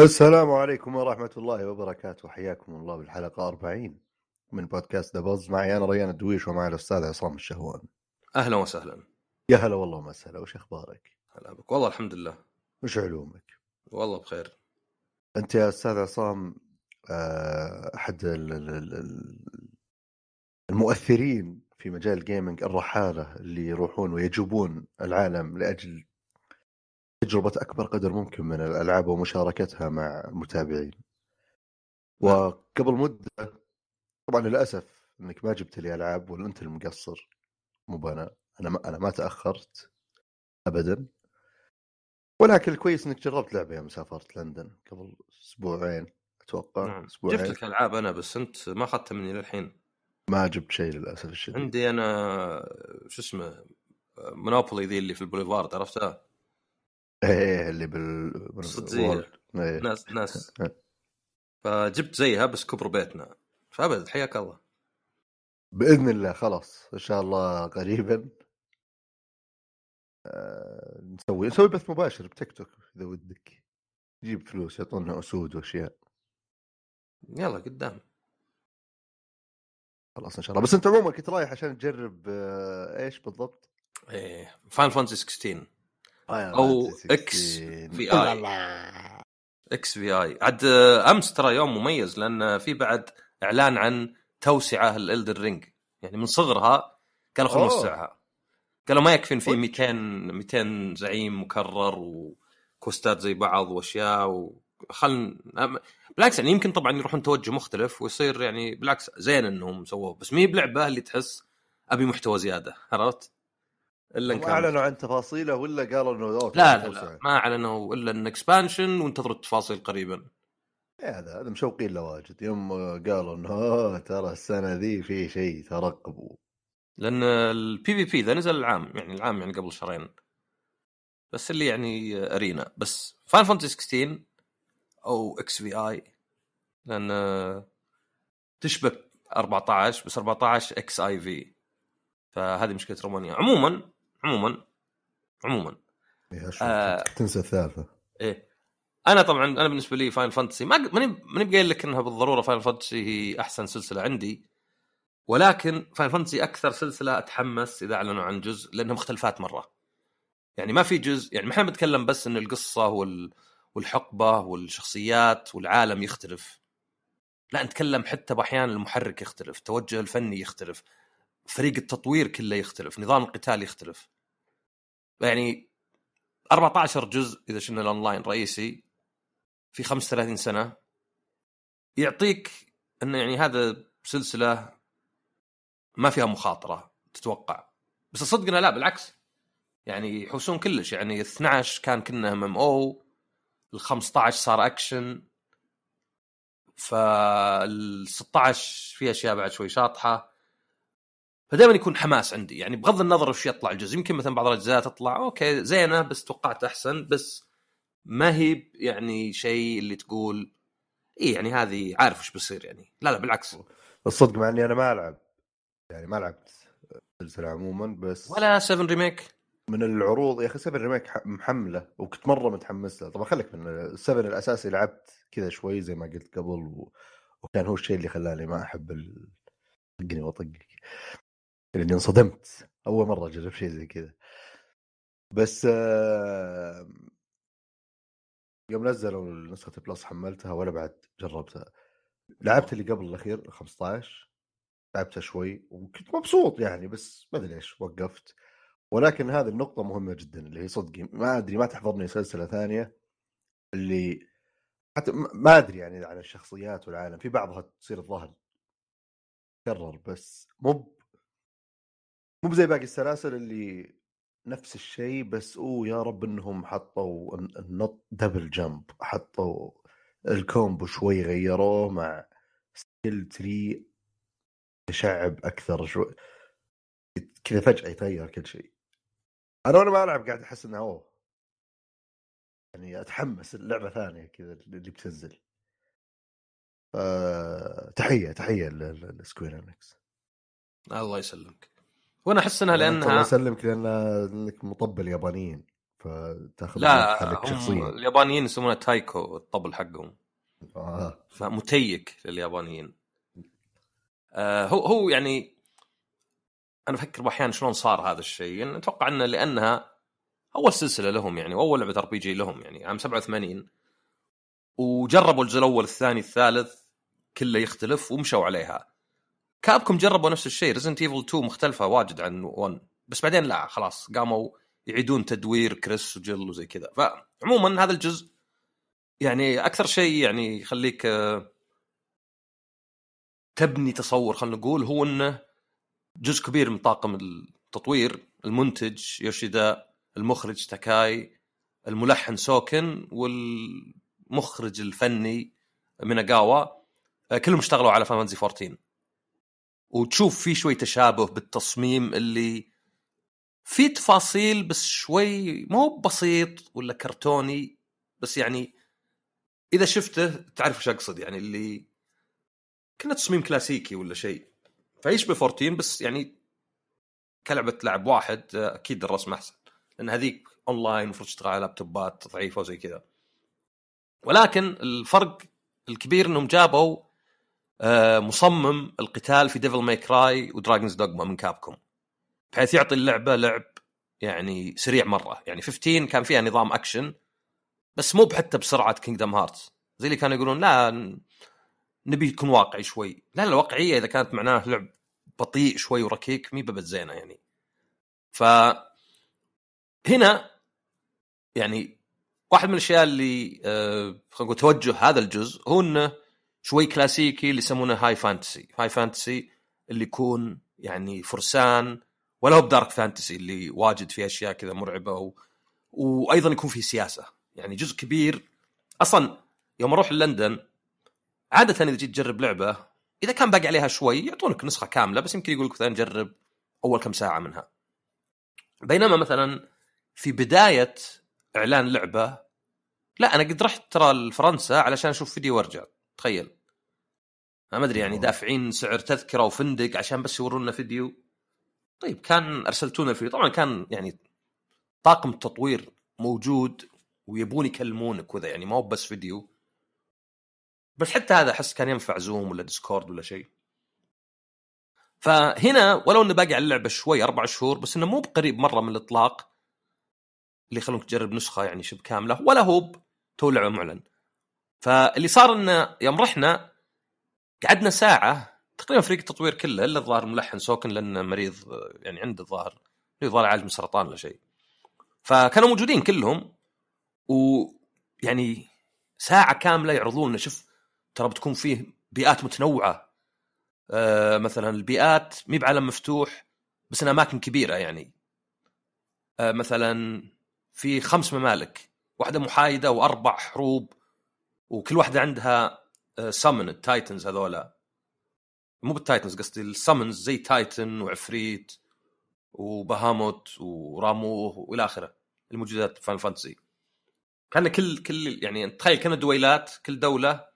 السلام عليكم ورحمة الله وبركاته. حياكم الله بالحلقة 40 من بودكاست دبز معي أنا ريان الدويش ومعي الأستاذ عصام الشهوان. أهلا وسهلا. يا هلا والله ومسهلا وش أخبارك؟ هلا بك. والله الحمد لله. وش علومك؟ والله بخير. أنت يا أستاذ عصام آه، أحد ال- ال- ال- ال- المؤثرين في مجال الجيمنج الرحالة اللي يروحون ويجوبون العالم لأجل تجربة أكبر قدر ممكن من الألعاب ومشاركتها مع المتابعين وقبل مدة طبعا للأسف أنك ما جبت لي ألعاب ولا أنت المقصر مو أنا أنا ما, أنا ما تأخرت أبدا. ولكن الكويس أنك جربت لعبة يوم سافرت لندن قبل أسبوعين أتوقع نعم. أسبوعين. جبت لك ألعاب أنا بس أنت ما أخذتها مني للحين. ما جبت شيء للأسف الشديد. عندي أنا شو اسمه مونوبولي ذي اللي في البوليفارد عرفتها؟ إيه اللي بال. إيه. ناس ناس. فجبت زيها بس كبر بيتنا. فأبد حياك الله. بإذن الله خلاص إن شاء الله قريبا. آه، نسوي نسوي بث مباشر بتيك توك إذا ودك. نجيب فلوس يعطونا أسود وأشياء. يلا قدام. خلاص إن شاء الله بس أنت عموما كنت رايح عشان تجرب آه، إيش بالضبط؟ إيه فان فانتسي 16 آه، أو Fantasy إكس 16. في آي. إكس في اي عاد آه، أمس ترى يوم مميز لأن في بعد إعلان عن توسعة الالدر رينج يعني من صغرها قالوا خلينا. نوسعها قالوا ما يكفي في صدق؟ 200 200 زعيم مكرر وكوستات زي بعض وأشياء وخل بالعكس يعني يمكن طبعا يروحون توجه مختلف ويصير يعني بالعكس زين إنهم سووه بس مي بلعبة اللي تحس أبي محتوى زيادة عرفت؟ إلا هم كان أعلنوا عن تفاصيله ولا قالوا إنه لا لا؟ لا. ما أعلنوا إلا إن expansion وانتظروا التفاصيل قريبا. إيه هذا هذا مشوقين له واجد. يوم قالوا إنه "أوه، ترى السنة ذي في شيء ترقبوا. لأن ال PvP ذا نزل العام يعني العام يعني قبل شهرين. بس اللي يعني أرينا. بس فاينل فانتسي 16 أو XVI. لأن تشبه 14 بس 14 XIV. فهذه مشكلة رومانية. عموما عموما عموما. شوف آه. تنسى الثالثة. إيه. أنا طبعا أنا بالنسبة لي فاينل فانتسي ما ماني ماني قايل لك إنها بالضرورة فاينل فانتسي هي أحسن سلسلة عندي. ولكن فاينل فانتسي أكثر سلسلة أتحمس إذا أعلنوا عن جزء لانها مختلفات مرة. يعني ما في جزء يعني ما إحنا بنتكلم بس إن القصة وال والحقبة والشخصيات والعالم يختلف. لا نتكلم حتى بأحيان المحرك يختلف التوجه الفني يختلف فريق التطوير كله يختلف نظام القتال يختلف. يعني 14 جزء إذا شلنا الأونلاين رئيسي في 35 سنة يعطيك انه يعني هذا سلسلة ما فيها مخاطرة تتوقع. بس الصدق انه لا بالعكس. يعني يحوسون كلش يعني 12 كان كنه MMO ال 15 صار أكشن فال 16 في أشياء بعد شوي شاطحة. فدائما يكون حماس عندي يعني بغض النظر وش يطلع الجزء يمكن مثلا بعض الأجزاء تطلع okay زينة بس توقعت أحسن بس ما هي يعني شيء اللي تقول اي يعني هذه عارف وش بيصير يعني. لا لا بالعكس. الصدق مع إني أنا ما ألعب يعني ما لعبت السلسله عموما بس ولا 7 ريميك من العروض يا أخي 7 ريميك محملة وكنت مرة متحمس له طبعا خليك من السبن الأساسي لعبت كذا شوي زي ما قلت قبل و... وكان هو الشيء اللي خلاني ما أحب ال... طقني وأطقك. لأني انصدمت أول مرة أجرب شيء زي كذا. بس يوم نزلوا نسخة البلس حملتها ولا بعد جربتها. لعبت اللي قبل الأخير 15 لعبتها شوي وكنت مبسوط يعني بس ما أدري ليش وقفت. ولكن هذه النقطة مهمة جدا اللي هي صدقي ما أدري ما تحضرني سلسلة ثانية اللي حتى ما أدري يعني عن الشخصيات والعالم في بعضها تصير الظاهر تكرر بس مو مو زي باقي السلاسل اللي نفس الشيء بس أوه يا رب إنهم حطوا الن- النط double jump حطوا ال combo شوي غيروه مع skill tree تشعب أكثر شوي كذا فجأة يتغير كل شيء. أنا وأنا ما ألعب قاعد أحس إنه أوه. يعني أتحمس اللعبه ثانية كذا اللي بتنزل. تحية تحية لسكوير إنكس. الله يسلمك. وأنا أحس إنها الله لأنها يسلمك لأن إنك مطبل يابانيين فتاخذ لا هم شخصيا. اليابانيين يسمونه تايكو الطبل حقهم. آه. فمتيك لليابانيين. آه هو هو يعني أنا أفكر أحيانا شلون صار هذا الشيء. يعني أتوقع أنه لأنها أول سلسلة لهم يعني وأول لعبة RPG لهم يعني عام 87 وجربوا الجزء الأول الثاني الثالث كله يختلف ومشوا عليها. كابكوم جربوا نفس الشيء ريزنت ايفل 2 مختلفة واجد عن 1 بس بعدين لا خلاص قاموا يعيدون تدوير كريس وجيل وزي كذا. فعموما هذا الجزء يعني أكثر شيء يعني يخليك آه، تبني تصور خلينا نقول هو إنه جزء كبير من طاقم التطوير المنتج يوشيدا المخرج تاكاي الملحن سوكن والمخرج الفني ميناغاوا آه، كلهم اشتغلوا على فانتزي 14 وتشوف في شوي تشابه بالتصميم اللي في تفاصيل بس شوي مو بسيط ولا كرتوني بس يعني إذا شفته تعرف إيش أقصد يعني اللي كنا تصميم كلاسيكي ولا شيء. فيشبه 14 بس يعني كلعبة لعب واحد أكيد الرسم أحسن. لأن هذيك اونلاين المفروض تشتغل على لابتوبات ضعيفة وزي كذا. ولكن الفرق الكبير إنهم جابوا آه، مصمم القتال في ديفل ماي كراي ودراجونز دوغما من كابكوم. بحيث يعطي اللعبة لعب يعني سريع مرة. يعني 15 كان فيها نظام اكشن بس مو حتى بسرعة كينجدم هارتس زي اللي كانوا يقولون لا نبي يكون واقعي شوي. لا الواقعيه إذا كانت معناه لعب بطيء شوي وركيك مي ببت زينة يعني. ف هنا يعني واحد من الأشياء اللي آه خلينا نقول توجه هذا الجزء هو إنه شوي كلاسيكي اللي يسمونه high fantasy. high fantasy اللي يكون يعني فرسان ولا هو ب dark fantasy اللي واجد فيه أشياء كذا مرعبة و... وأيضا يكون فيه سياسة. يعني جزء كبير. أصلا يوم أروح لندن عادة إذا جيت تجرب لعبة إذا كان باقي عليها شوي يعطونك نسخة كاملة بس يمكن يقول لك مثلا جرب أول كم ساعة منها. بينما مثلا في بداية إعلان لعبة لا أنا قد رحت ترى لفرنسا علشان أشوف فيديو وأرجع تخيل. ما أدري يعني دافعين سعر تذكرة وفندق عشان بس يورونا فيديو. طيب كان أرسلتونا الفيديو. طبعا كان يعني طاقم التطوير موجود ويبون يكلمونك وذا يعني ما هو بس فيديو. بس حتى هذا أحس كان ينفع زوم ولا ديسكورد ولا شيء. فهنا ولو انه باقي على اللعبة شوي أربع شهور بس إنه مو بقريب مرة من الإطلاق اللي يخلونك تجرب نسخة يعني شبه كاملة ولا هو تو لعبة معلن. فاللي صار إنه يوم رحنا قعدنا ساعة تقريبا فريق التطوير كله إلا الظاهر ملحن سوكن لأنه مريض يعني عنده الظاهر الظاهر عالج من سرطان ولا شيء. فكانوا موجودين كلهم ويعني ساعة كاملة يعرضون لنا شوف ترى بتكون فيه بيئات متنوعة. آه مثلا البيئات مي بعالم مفتوح بس ان أماكن كبيرة يعني. آه مثلا في خمس ممالك واحدة محايدة وأربع حروب وكل واحدة عندها summon ال titans هذولا. مو بال titans قصدي ال summons زي تايتن وعفريت وبهاموت وراموه وإلى آخره الموجودات في فاينل فانتسي كان كل كل يعني تخيل كان دويلات كل دولة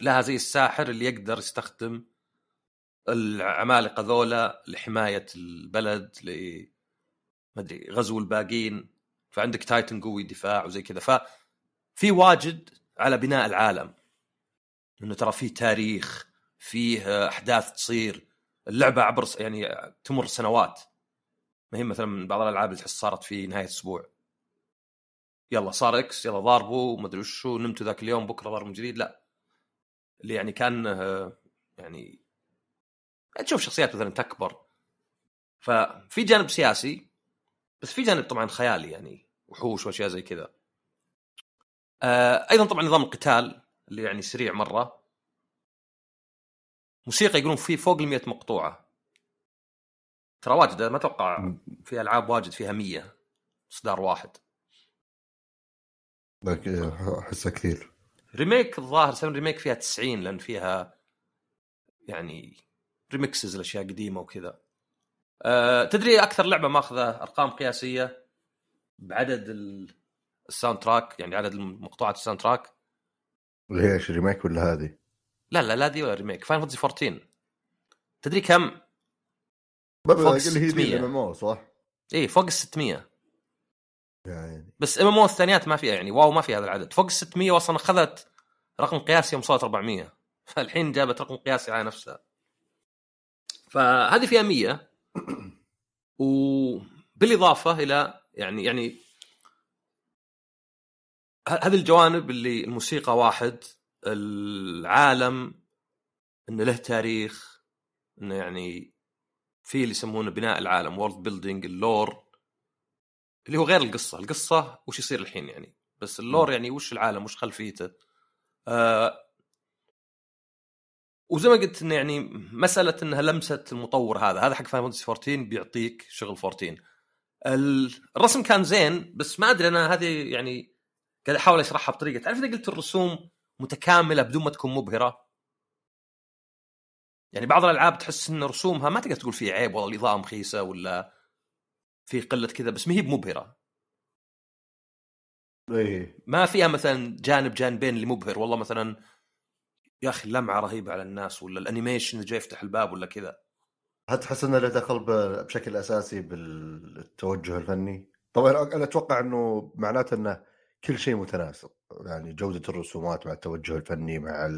لها زي الساحر اللي يقدر يستخدم العمالقة ذولا لحماية البلد ل ما أدري غزو الباقين. فعندك تايتن قوي دفاع وزي كذا. ففي واجد على بناء العالم. إنه ترى فيه تاريخ فيه أحداث تصير. اللعبة عبر يعني تمر سنوات. ما هي مثلا من بعض الألعاب اللي تحس صارت في نهاية أسبوع. يلا صار إكس يلا ضاربوا ما أدري وشو نمتوا ذاك اليوم بكرة ضرب جديد. لا. اللي يعني كان يعني تشوف شخصيات مثلا تكبر. ففي جانب سياسي بس في جانب طبعا خيالي يعني وحوش وأشياء زي كذا. آه أيضا طبعا نظام القتال اللي يعني سريع مرة. موسيقى يقولون في فوق ال 100 مقطوعة. ترى واجد ما أتوقع في ألعاب واجد فيها 100 اصدار واحد. أحسها كثير. remake الظاهر سوي remake فيها 90 لأن فيها يعني remixes الاشياء قديمة وكذا. أه تدري أكثر لعبة ماخذة أرقام قياسية بعدد ال soundtrack يعني عدد مقطوعات ال soundtrack اللي هي إيش remake ولا هذه؟ لا لا لا دي ولا remake فاينل فانتسي 14 تدري كم؟ فوق اللي هي 600. ام ام أو صح؟ اي فوق ال 600 يعني. بس MM الثانيات ما فيها يعني wow ما في هذا العدد. فوق ال 600 أصلا أخذت رقم قياسي يوم صارت 400 فالحين جابت رقم قياسي على نفسها. فهذه فيها 100 وبالإضافة إلى يعني يعني هذه الجوانب اللي الموسيقى واحد العالم إنه له تاريخ إنه يعني في اللي يسمونه بناء العالم world building ال lore. اللي هو غير القصة. القصة وش يصير الحين يعني. بس ال lore يعني وش العالم وش خلفيته. آه وزي ما قلت انه يعني مسألة إنها لمسة المطور هذا. هذا حق فاينل فانتسي 14 بيعطيك شغل 14 ال- الرسم كان زين بس ما أدري أنا هذه يعني قاعد أحاول أشرحها بطريقة. تعرف إذا قلت الرسوم متكاملة بدون ما تكون مبهرة؟ يعني بعض الألعاب تحس إن رسومها ما تقدر تقول فيه عيب والله الاضاءه مخيسه ولا في قلة كذا بس ما هي بمبهره إيه. ما فيها مثلا جانب جانبين اللي مبهر. والله مثلا يا أخي اللمعه رهيبة على الناس ولا الأنيميشن اللي جاي يفتح الباب ولا كذا. هل تحس إنه له دخل بشكل أساسي بالتوجه الفني؟ طبعا أنا أتوقع إنه معناته إنه كل شيء متناسق. يعني جودة الرسومات مع التوجه الفني مع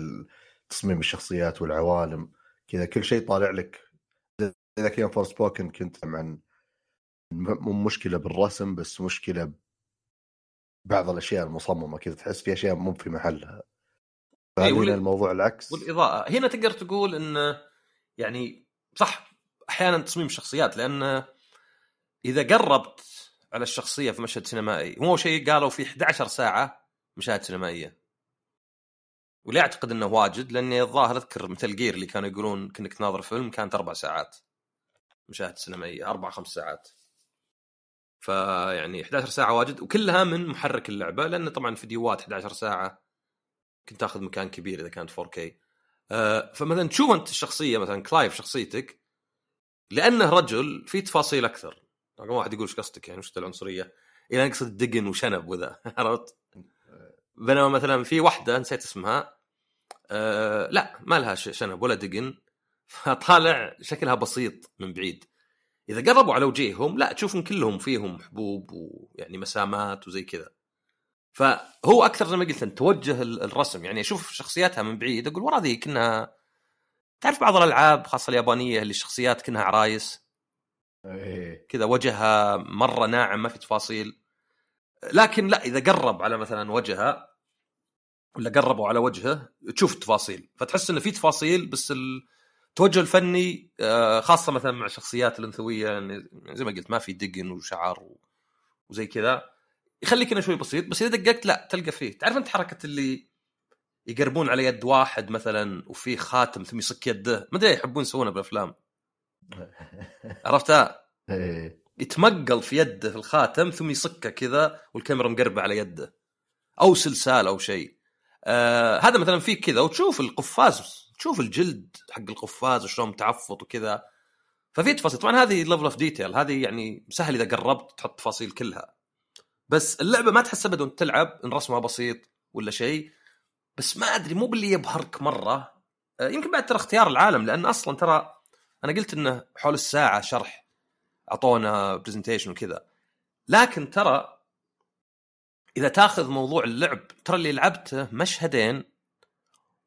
تصميم الشخصيات والعوالم كذا كل شيء طالع لك. إذا كان فور سبوكن كنت عن مو مشكلة بالرسم بس مشكلة بعض الأشياء المصممة كذا تحس في أشياء مو في محلها. إيه، فهل وال- هنا الموضوع العكس؟ والإضاءة. هنا تقدر تقول إن يعني صح أحيانا تصميم الشخصيات لأن إذا قربت على الشخصية في مشهد سينمائي هو شيء قالوا في 11 ساعة مشاهد سينمائية. واللي أعتقد إنه واجد لاني الظاهر أذكر مثل جير اللي كانوا يقولون كأنك تناظر فيلم كانت أربع ساعات مشاهد سينمائية أربع خمس ساعات. فيعني 11 ساعة واجد وكلها من محرك اللعبة لأن طبعا فيديوهات 11 ساعة كنت تاخذ مكان كبير إذا كانت 4K آه، فمثلا تشوف أنت الشخصية مثلا كلايف شخصيتك؟ لأنه رجل في تفاصيل أكثر. رقم واحد يقول إيش قصدك يعني؟ وش العنصرية؟ إلى نقصد دقن وشنب وذا عرفت؟ بينما مثلا في واحدة نسيت اسمها. آه لا ما لها شنب ولا دقن. فطالع شكلها بسيط من بعيد. إذا قربوا على وجيههم لا تشوفهم كلهم فيهم حبوب ويعني مسامات وزي كذا. فهو أكثر زي ما قلت أنت توجه ال- الرسم. يعني أشوف شخصياتها من بعيد أقول ورا ذي كنا تعرف بعض الألعاب خاصة اليابانية اللي الشخصيات كانها عرايس؟ إيه. كذا وجهها مرة ناعم ما في تفاصيل. لكن لا إذا قرب على مثلا وجهها ولا قربوا على وجهه تشوف التفاصيل. فتحس إنه في تفاصيل بس التوجه الفني آه، خاصة مثلا مع الشخصيات الأنثوية يعني زي ما قلت ما في دقن وشعر وزي كذا. يخليك إنه شوي بسيط بس إذا دققت لا تلقى فيه. تعرف أنت حركة اللي يقربون على يد واحد مثلا وفيه خاتم ثم يصك يده؟ ما أدري يحبون يسوونها بالأفلام. عرفتها إيه. يتمقل في يده الخاتم ثم يصكه كذا والكاميرا مقربة على يده. أو سلسال أو شيء. آه هذا مثلا فيه كذا وتشوف القفاز تشوف الجلد حق القفاز وشلون متعفط وكذا. ففي تفاصيل. طبعا هذه level of detail هذه يعني سهل إذا قربت تحط تفاصيل كلها. بس اللعبة ما تحس ابدا وانت تلعب إن رسمها بسيط ولا شيء. بس ما أدري مو باللي يبهرك مرة. آه، يمكن بعد ترى اختيار العالم لأن أصلا ترى أنا قلت إنه حول الساعة شرح أعطونا presentation وكذا. لكن ترى إذا تاخذ موضوع اللعب ترى اللي لعبته مشهدين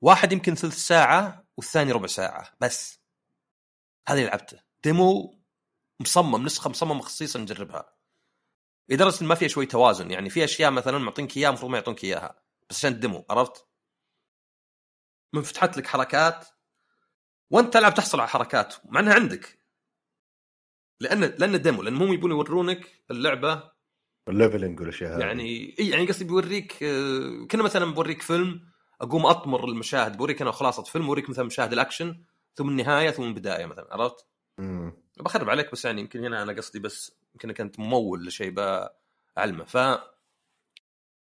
واحد يمكن ثلث ساعة والثاني ربع ساعة بس. هذا اللي لعبته. demo مصمم نسخة مصممة خصيصا نجربها. لدرجه إن ما فيها شوي توازن يعني في أشياء مثلا معطينك إياها المفروض ما يعطونك إياها بس عشان ال demo عرفت؟ منفتحت لك حركات وأنت تلعب تحصل على حركات مع إنها عندك. لأن لأن demo لأن هم يبون يورونك اللعبة. ال leveling والأشياء يعني إي يعني قصدي بيوريك آه، كنا مثلا بوريك فيلم أقوم أطمر المشاهد بوريك أنا خلاصة فيلم بوريك مثلا مشاهد الأكشن ثم النهاية ثم البداية مثلا عرفت؟ مم. بخرب عليك بس يعني يمكن هنا أنا قصدي بس يمكن كنت ممول لشيء بعلمه ف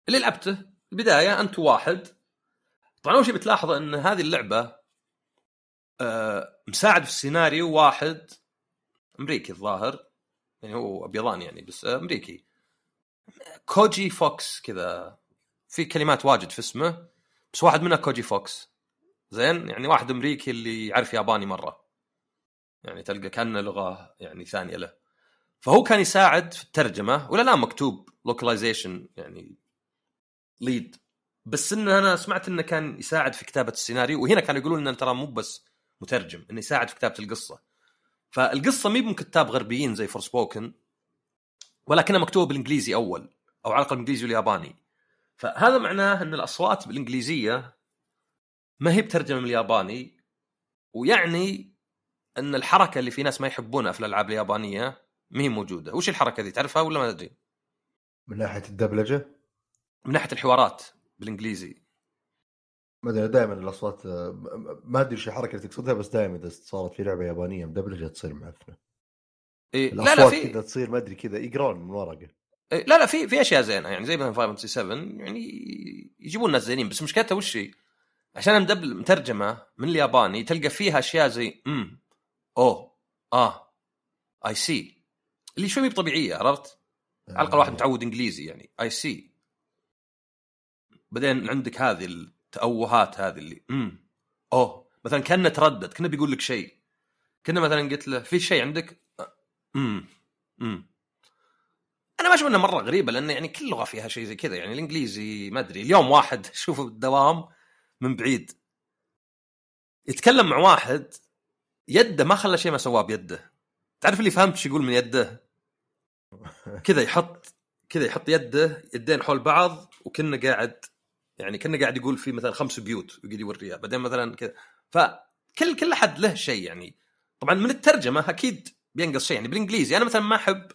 اللي لعبته البداية أنت واحد. طبعا أول شيء بتلاحظه إن هذه اللعبة آه، مساعد في السيناريو واحد أمريكي الظاهر يعني هو أبيضاني يعني بس آه، أمريكي. كوجي فوكس كذا. في كلمات واجد في اسمه. بس واحد منها كوجي فوكس. زين؟ يعني واحد أمريكي اللي يعرف ياباني مرة. يعني تلقى كأنه لغة يعني ثانية له. فهو كان يساعد في الترجمة ولا لا مكتوب localization يعني lead بس إنه أنا سمعت إنه كان يساعد في كتابة السيناريو وهنا كانوا يقولون إنه ترى مو بس مترجم إنه يساعد في كتابة القصة. فالقصة مي من كتاب غربيين زي فور سبوكن ولكنها مكتوبه بالإنجليزي أول أو على الأقل الانجليزي والياباني. فهذا معناه إن الأصوات بالإنجليزية ما هي بترجمة من الياباني ويعني إن الحركة اللي في ناس ما يحبونها في الألعاب اليابانية ما هي موجودة. وش الحركة دي تعرفها ولا ما تدري؟ من ناحية الدبلجة؟ من ناحية الحوارات بالإنجليزي. ما أدري دائما الأصوات ما أدري إيش الحركة اللي تقصدها بس دائما إذا صارت في لعبة يابانية مدبلجة تصير معفنة. إيه لا لا في كذا تصير ما أدري كذا يقرون من ورقة. لا لا في في أشياء زينة يعني زي مثلا فاينل 7 يعني يجيبون ناس زينين بس مشكلتها وش هي؟ عشان مدبل مترجمة من الياباني تلقى فيها أشياء زي امم oh آه I see اللي شوي طبيعية عرفت؟ على الأقل واحد متعود إنجليزي يعني اي سي بعدين عندك هذه التأوهات هذه اللي امم أوه. مثلا كأنه تردد كأنه بيقول لك شيء. كنا مثلا قلت له في شيء عندك؟ امم امم أنا ما أشوف إنها مرة غريبة لأن يعني كل لغة فيها شيء زي كذا يعني الإنجليزي ما أدري. اليوم واحد اشوفه بالدوام من بعيد. يتكلم مع واحد يده ما خلى شيء ما سواه بيده. تعرف اللي فهمت شو يقول من يده؟ كذا يحط كذا يحط يده يدين حول بعض وكنا قاعد يعني كنا قاعد يقول في مثلا خمس بيوت ويقعد يوريها. بعدين مثلا كذا. فكل كل أحد له شيء يعني. طبعا من الترجمة أكيد بينقص شيء. يعني بالإنجليزي أنا مثلا ما أحب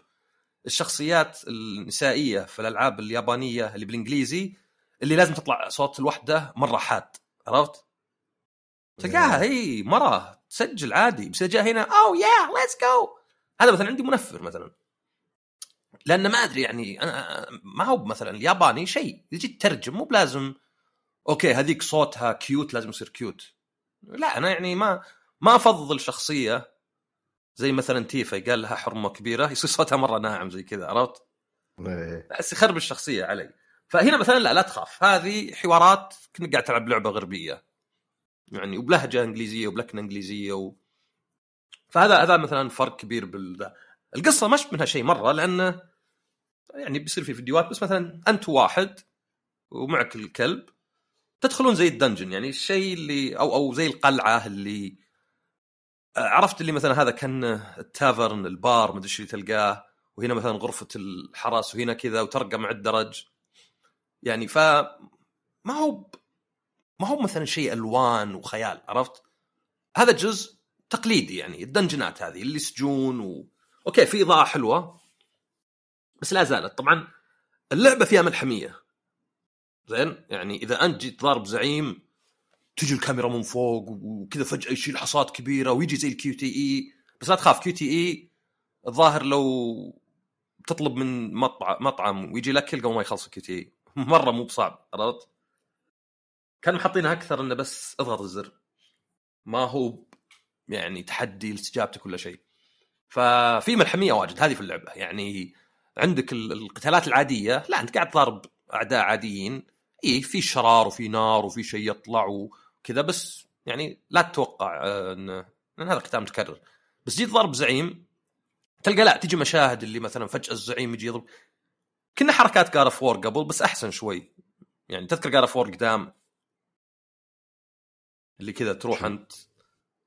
الشخصيات النسائية في الألعاب اليابانية اللي بالإنجليزي اللي لازم تطلع صوت الوحدة مرة حاد عرفت؟ تلقاها هي مرة تسجل عادي بس جاء هنا oh yeah let's go هذا مثلا عندي منفر مثلا. لأن ما أدري يعني أنا ما هو مثلا الياباني شيء يجي تترجم مو بلازم okay هذيك صوتها cute لازم يصير cute لا أنا يعني ما ما أفضل شخصية زي مثلا تيفا قال لها حرمة كبيرة يصير صوتها مرة ناعم زي كذا عرفت؟ إيه. بس يخرب الشخصيه علي فهنا مثلا لا لا تخاف هذه حوارات كنت قاعد تلعب لعبة غربية يعني وبلهجة إنجليزية وبلكنة إنجليزية و... فهذا هذا مثلا فرق كبير بال القصة ما شفت منها شيء مرة لأنه يعني بيصير في فيديوهات بس مثلا أنت واحد ومعك الكلب تدخلون زي الدنجن يعني الشيء اللي أو أو زي القلعة اللي عرفت اللي مثلا هذا كان التافرن البار مدري اللي تلقاه وهنا مثلا غرفة الحرس وهنا كذا وترقى مع الدرج يعني ف ما هو. ما هو مثلا شيء ألوان وخيال عرفت؟ هذا جزء تقليدي يعني الدنجنات هذه اللي سجون و... okay في إضاءة حلوة بس لا زالت طبعا اللعبة فيها ملحمية زين يعني إذا أنت جيت ضارب زعيم تجي الكاميرا من فوق وكذا فجأة يشيل حصات كبيرة ويجي زي ال QTE بس لا تخاف QTE الظاهر لو تطلب من مطعم مطعم ويجي لك قبل ما يخلص ال QTE مرة مو بصعب عرفت؟ كانوا محطينها أكثر إنه بس اضغط الزر. ما هو يعني تحدي لاستجابتك ولا شيء. ففي ملحمية واجد هذه في اللعبة. يعني عندك القتالات العادية لا أنت قاعد تضارب أعداء عاديين. اي في شرار وفي نار وفي شيء يطلع وكذا بس يعني لا تتوقع آه، ان لأن هذا قتال متكرر. بس جيت ضرب زعيم تلقى لا تجي مشاهد اللي مثلا فجأة الزعيم يجي يضرب. كنا حركات God of War قبل بس أحسن شوي. يعني تذكر God of War قدام؟ اللي كذا تروح أنت.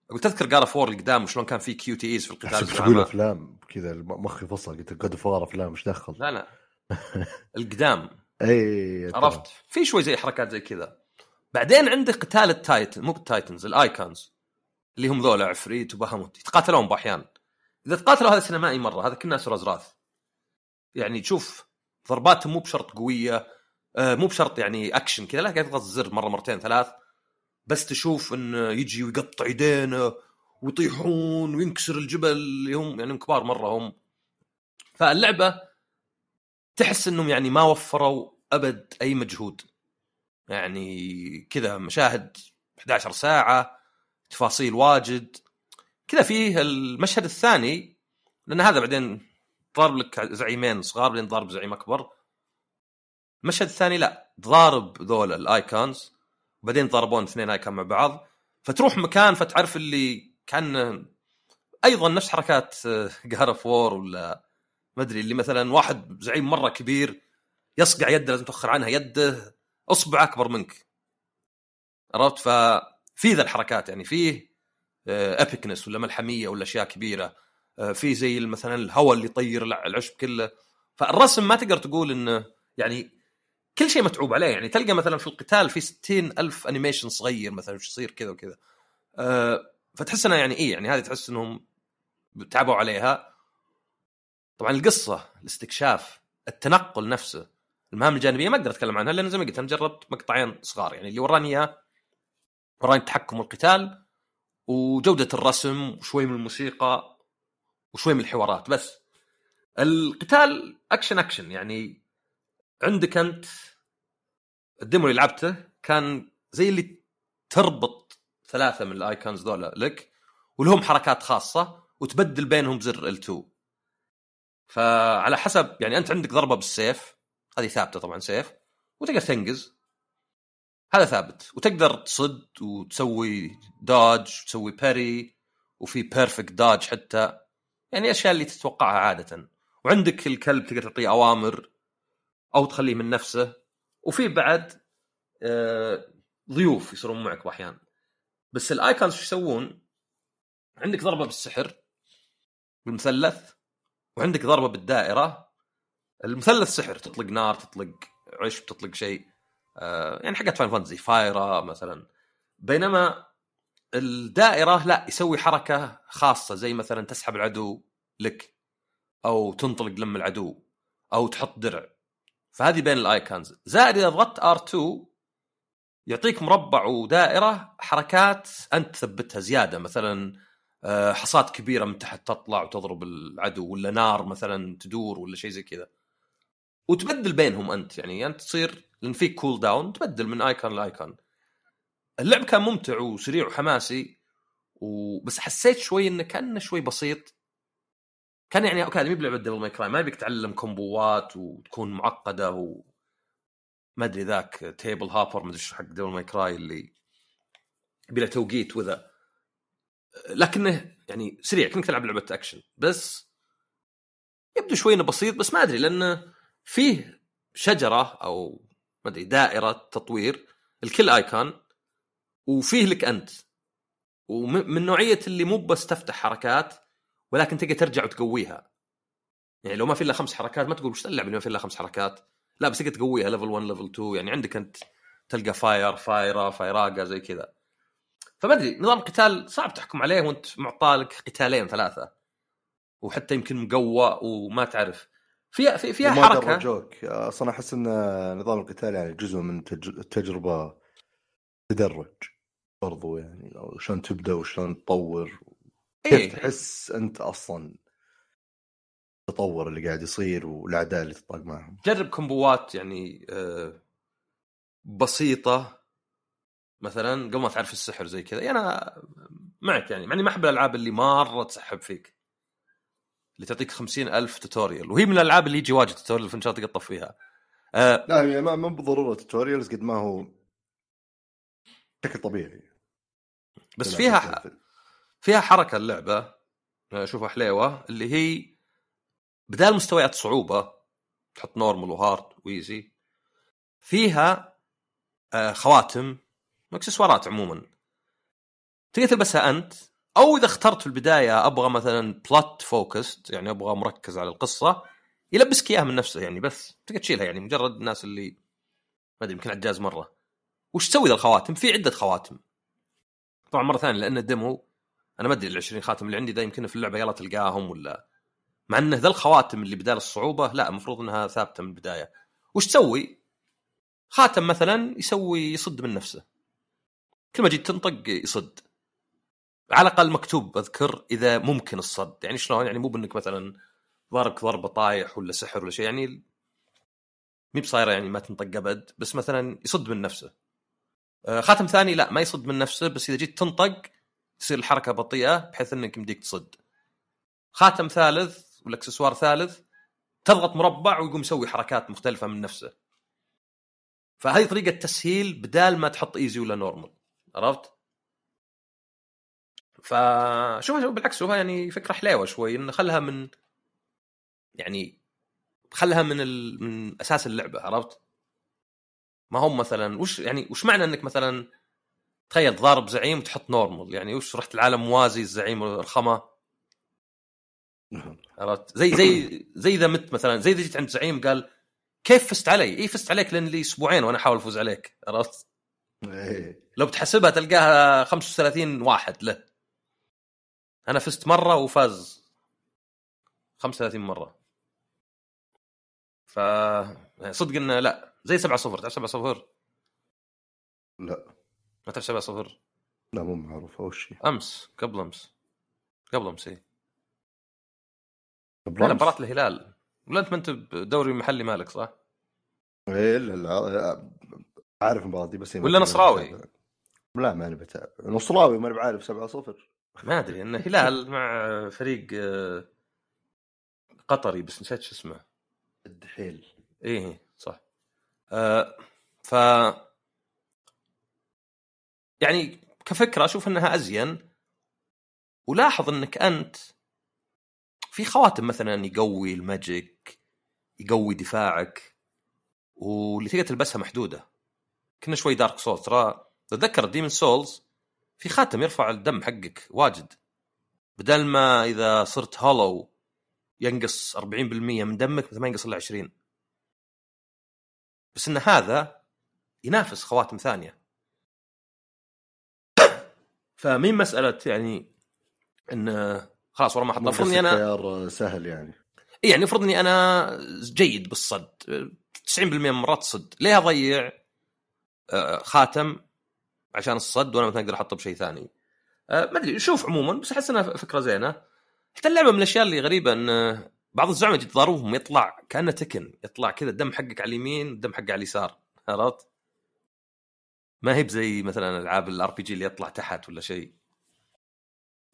أقول تذكر God of War القدام وشلون كان في QTEs في القتال تقول أفلام؟ كذا مخي فصل قلت God of أفلام إيش دخل؟ لا لا. القدام. اي عرفت؟ في شوي زي حركات زي كذا. بعدين عندك قتال ال Titan مو بال Titans ال Eikons. اللي هم ذولا عفريت وباهموت يتقاتلون بأحيان. إذا تقاتلوا هذا سينمائي مرة هذا كنا رزراث يعني تشوف ضرباتهم مو بشرط قوية آه مو بشرط يعني أكشن كذا لا قاعد يضغط الزر مرة مرتين ثلاث. بس تشوف انه يجي ويقطع يدينه ويطيحون وينكسر الجبل اللي هم يعني كبار مرة هم. فاللعبة تحس إنهم يعني ما وفروا أبد أي مجهود. يعني كذا مشاهد 11 ساعة تفاصيل واجد. كذا فيه المشهد الثاني لأن هذا بعدين ضارب لك زعيمين صغار بعدين ضارب زعيم أكبر. المشهد الثاني لا ضارب ذولا الآيكونز وبعدين ضربون اثنين آيكون مع بعض. فتروح مكان فتعرف اللي كان أيضا نفس حركات God of War ولا ما أدري اللي مثلا واحد زعيم مرة كبير يصقع يده لازم تاخر عنها يده. أصبع أكبر منك. عرفت؟ ففي ذا الحركات يعني فيه epicness ولا ملحمية ولا أشياء كبيرة آه، في زي مثلا الهواء اللي يطير العشب كله. فالرسم ما تقدر تقول إنه يعني كل شيء متعوب عليه. يعني تلقى مثلا في القتال في ستين ألف animation صغير مثلا وش يصير كذا وكذا. أه فتحس انها يعني إيه يعني هذه تحس إنهم تعبوا عليها. طبعا القصة الاستكشاف التنقل نفسه المهام الجانبية ما أقدر أتكلم عنها لأن زي ما قلت أنا جربت مقطعين صغار. يعني اللي وراني إياه وراني التحكم والقتال وجودة الرسم وشوي من الموسيقى وشوي من الحوارات. بس القتال أكشن أكشن. يعني عندك أنت ال demo اللي لعبته كان زي اللي تربط ثلاثة من ال Eikons ذولا لك ولهم حركات خاصة وتبدل بينهم زر L2 فعلى حسب يعني أنت عندك ضربة بالسيف هذه ثابتة طبعا سيف وتقدر تنقز. هذا ثابت وتقدر تصد وتسوي dodge وتسوي parry وفي perfect dodge حتى. يعني أشياء اللي تتوقعها عادة. وعندك الكلب تقدر تعطيه أوامر أو تخليه من نفسه. وفي بعد آه، ضيوف يصيرون معك أحيانا. بس الآيكونز شو يسوون؟ عندك ضربة بالسحر بالمثلث وعندك ضربة بالدائرة. المثلث سحر تطلق نار تطلق عشب تطلق شيء آه، يعني حقت فاين فانتزي فايرة مثلا. بينما الدائرة لا يسوي حركة خاصة زي مثلا تسحب العدو لك أو تنطلق لم العدو أو تحط درع. فهذه بين ال Eikons زائد إذا ضغطت R2 يعطيك مربع ودائرة حركات أنت تثبتها زيادة. مثلا آه، حصات كبيرة من تحت تطلع وتضرب العدو ولا نار مثلا تدور ولا شيء زي كذا. وتبدل بينهم أنت يعني أنت تصير لأن في cooldown تبدل من Eikon ل Eikon اللعب كان ممتع وسريع وحماسي وبس حسيت شوي إنه كانه شوي بسيط. كان يعني okay هذه مي بلعبة Devil May Cry ما يبيك تعلم combo ات وتكون معقدة و ما أدري ذاك تيبل هابر ما أدري حق Devil May Cry اللي بلا توقيت وذا. لكنه يعني سريع كانك تلعب لعبة اكشن بس يبدو شوي إنه بسيط بس ما أدري لأنه فيه شجرة أو ما أدري دائرة تطوير لكل Eikon وفيه لك أنت. ومن نوعية اللي مو بس تفتح حركات ولكن تقدر ترجع وتقويها. يعني لو ما في إلا خمس حركات ما تقول وش اللعبه اللي ما في إلا خمس حركات؟ لا بس تقدر تقويها level 1 level 2 يعني عندك أنت تلقى Fire Fira Firaga زي كذا. فما أدري نظام قتال صعب تحكم عليه وأنت معطالك قتالين ثلاثة وحتى يمكن مقوى وما تعرف. فيها في فيها حركة. جوك أصلا أحس إن نظام القتال يعني جزء من التجربه تدرج برضو يعني. شلون تبدأ وشلون تطور كيف إيه؟ تحس أنت أصلا التطور اللي قاعد يصير والأعداء اللي تطاق معهم؟ جرب combo ات يعني آه، بسيطة مثلا قبل ما تعرف السحر زي كذا. يعني أنا معك يعني مع إني ما أحب الألعاب اللي مرة تسحب فيك. اللي تعطيك خمسين ألف tutorial وهي من الألعاب اللي يجي واجد tutorial إن شاء الله تقطف فيها. أه لا يعني ما بالضروره tutorials قد ما هو بشكل طبيعي. بس فيها ح... فيها حركة اللعبة. اشوفها حليوة اللي هي بدال مستويات صعوبة تحط normal و hard و easy فيها آه، خواتم اكسسوارات عموما. تقدر تلبسها أنت أو إذا اخترت في البداية أبغى مثلا plot focused يعني أبغى مركز على القصة يلبسك اياها من نفسه يعني بس تقدر تشيلها يعني مجرد الناس اللي ما أدري يمكن عجاز مرة. وش تسوي ذا الخواتم؟ في عدة خواتم. طبعا مرة ثانية لأن ال demo أنا ما أدري ال 20 خاتم اللي عندي ده يمكن في اللعبة يلا تلقاهم ولا. مع انه ذا الخواتم اللي بدال الصعوبة لا المفروض إنها ثابتة من البداية. وش تسوي؟ خاتم مثلا يسوي يصد من نفسه. كل ما جيت تنطق يصد. على الأقل مكتوب أذكر إذا ممكن الصد. يعني شلون؟ يعني مو بإنك مثلا ضاربك ضربه طايح ولا سحر ولا شيء يعني مي بصايرة يعني ما تنطق أبد بس مثلا يصد من نفسه. آه، خاتم ثاني لا ما يصد من نفسه بس إذا جيت تنطق تصير الحركة بطيئة بحيث إنك يمديك تصد. خاتم ثالث ولا اكسسوار ثالث تضغط مربع ويقوم يسوي حركات مختلفة من نفسه. فهذه طريقة تسهيل بدال ما تحط easy ولا normal عرفت؟ فشوفها بالعكس شوفها يعني فكرة حليوه شوي إنه خلها من يعني خلها من ال... من أساس اللعبة عرفت؟ ما هم مثلا وش يعني وش معنى إنك مثلا تخيل تضارب زعيم وتحط normal يعني وش رحت العالم موازي الزعيم رخمه عرفت زي زي زي إذا مت مثلا زي إذا جيت عند زعيم قال كيف فزت علي؟ اي فزت عليك لأن لي أسبوعين وأنا أحاول أفوز عليك عرفت؟ إيه. لو بتحسبها تلقاها 35 واحد له أنا فزت مرة وفاز 35 مرة. ف صدق إنه لا زي 7 0 تعرف 7 0 لا. ما تعرف 7 0 لا مو معروف. وش هي؟ أمس قبل أمس. قبل أمس اي قبل لا أمس؟ مباراة الهلال. ولا أنت ما أنت بدوري محلي مالك صح؟ إيه لا لا عارف المباراة دي بس ولا نصراوي؟ لا ماني بتابع. نصراوي ماني بعارف 7 0 ما أدري إنه هلال مع فريق آه، قطري بس نسيت شو اسمه. الدحيل. إيه صح. آه ف يعني كفكرة أشوف إنها أزين ولاحظ إنك أنت في خواتم مثلا يقوي ال magic يقوي دفاعك واللي تقدر تلبسها محدودة. كنا شوي دارك سولز ترى تتذكر ديمن سولز في خاتم يرفع الدم حقك واجد. بدل ما إذا صرت hollow ينقص 40% من دمك مثل ما ينقص إلا 20 بس إن هذا ينافس خواتم ثانية. فمي مسألة يعني إن خلاص والله ما حط المفروض إني أنا سهل يعني. إيه يعني المفروض إني أنا جيد بالصد. 90% من المرات صد. ليه أضيع آه، خاتم عشان الصد وأنا مثلا أقدر أحطه بشيء ثاني. آه، ما أدري شوف عموما بس أحس إنها فكرة زينة. حتى اللعبة من الأشياء اللي غريبة إن آه، بعض الزعماء يجي تضاربهم يطلع كأنه تكن يطلع كذا الدم حقك على اليمين الدم حقه على اليسار. عرفت؟ ما هي بزي مثلا ألعاب ال RPG اللي يطلع تحت ولا شيء.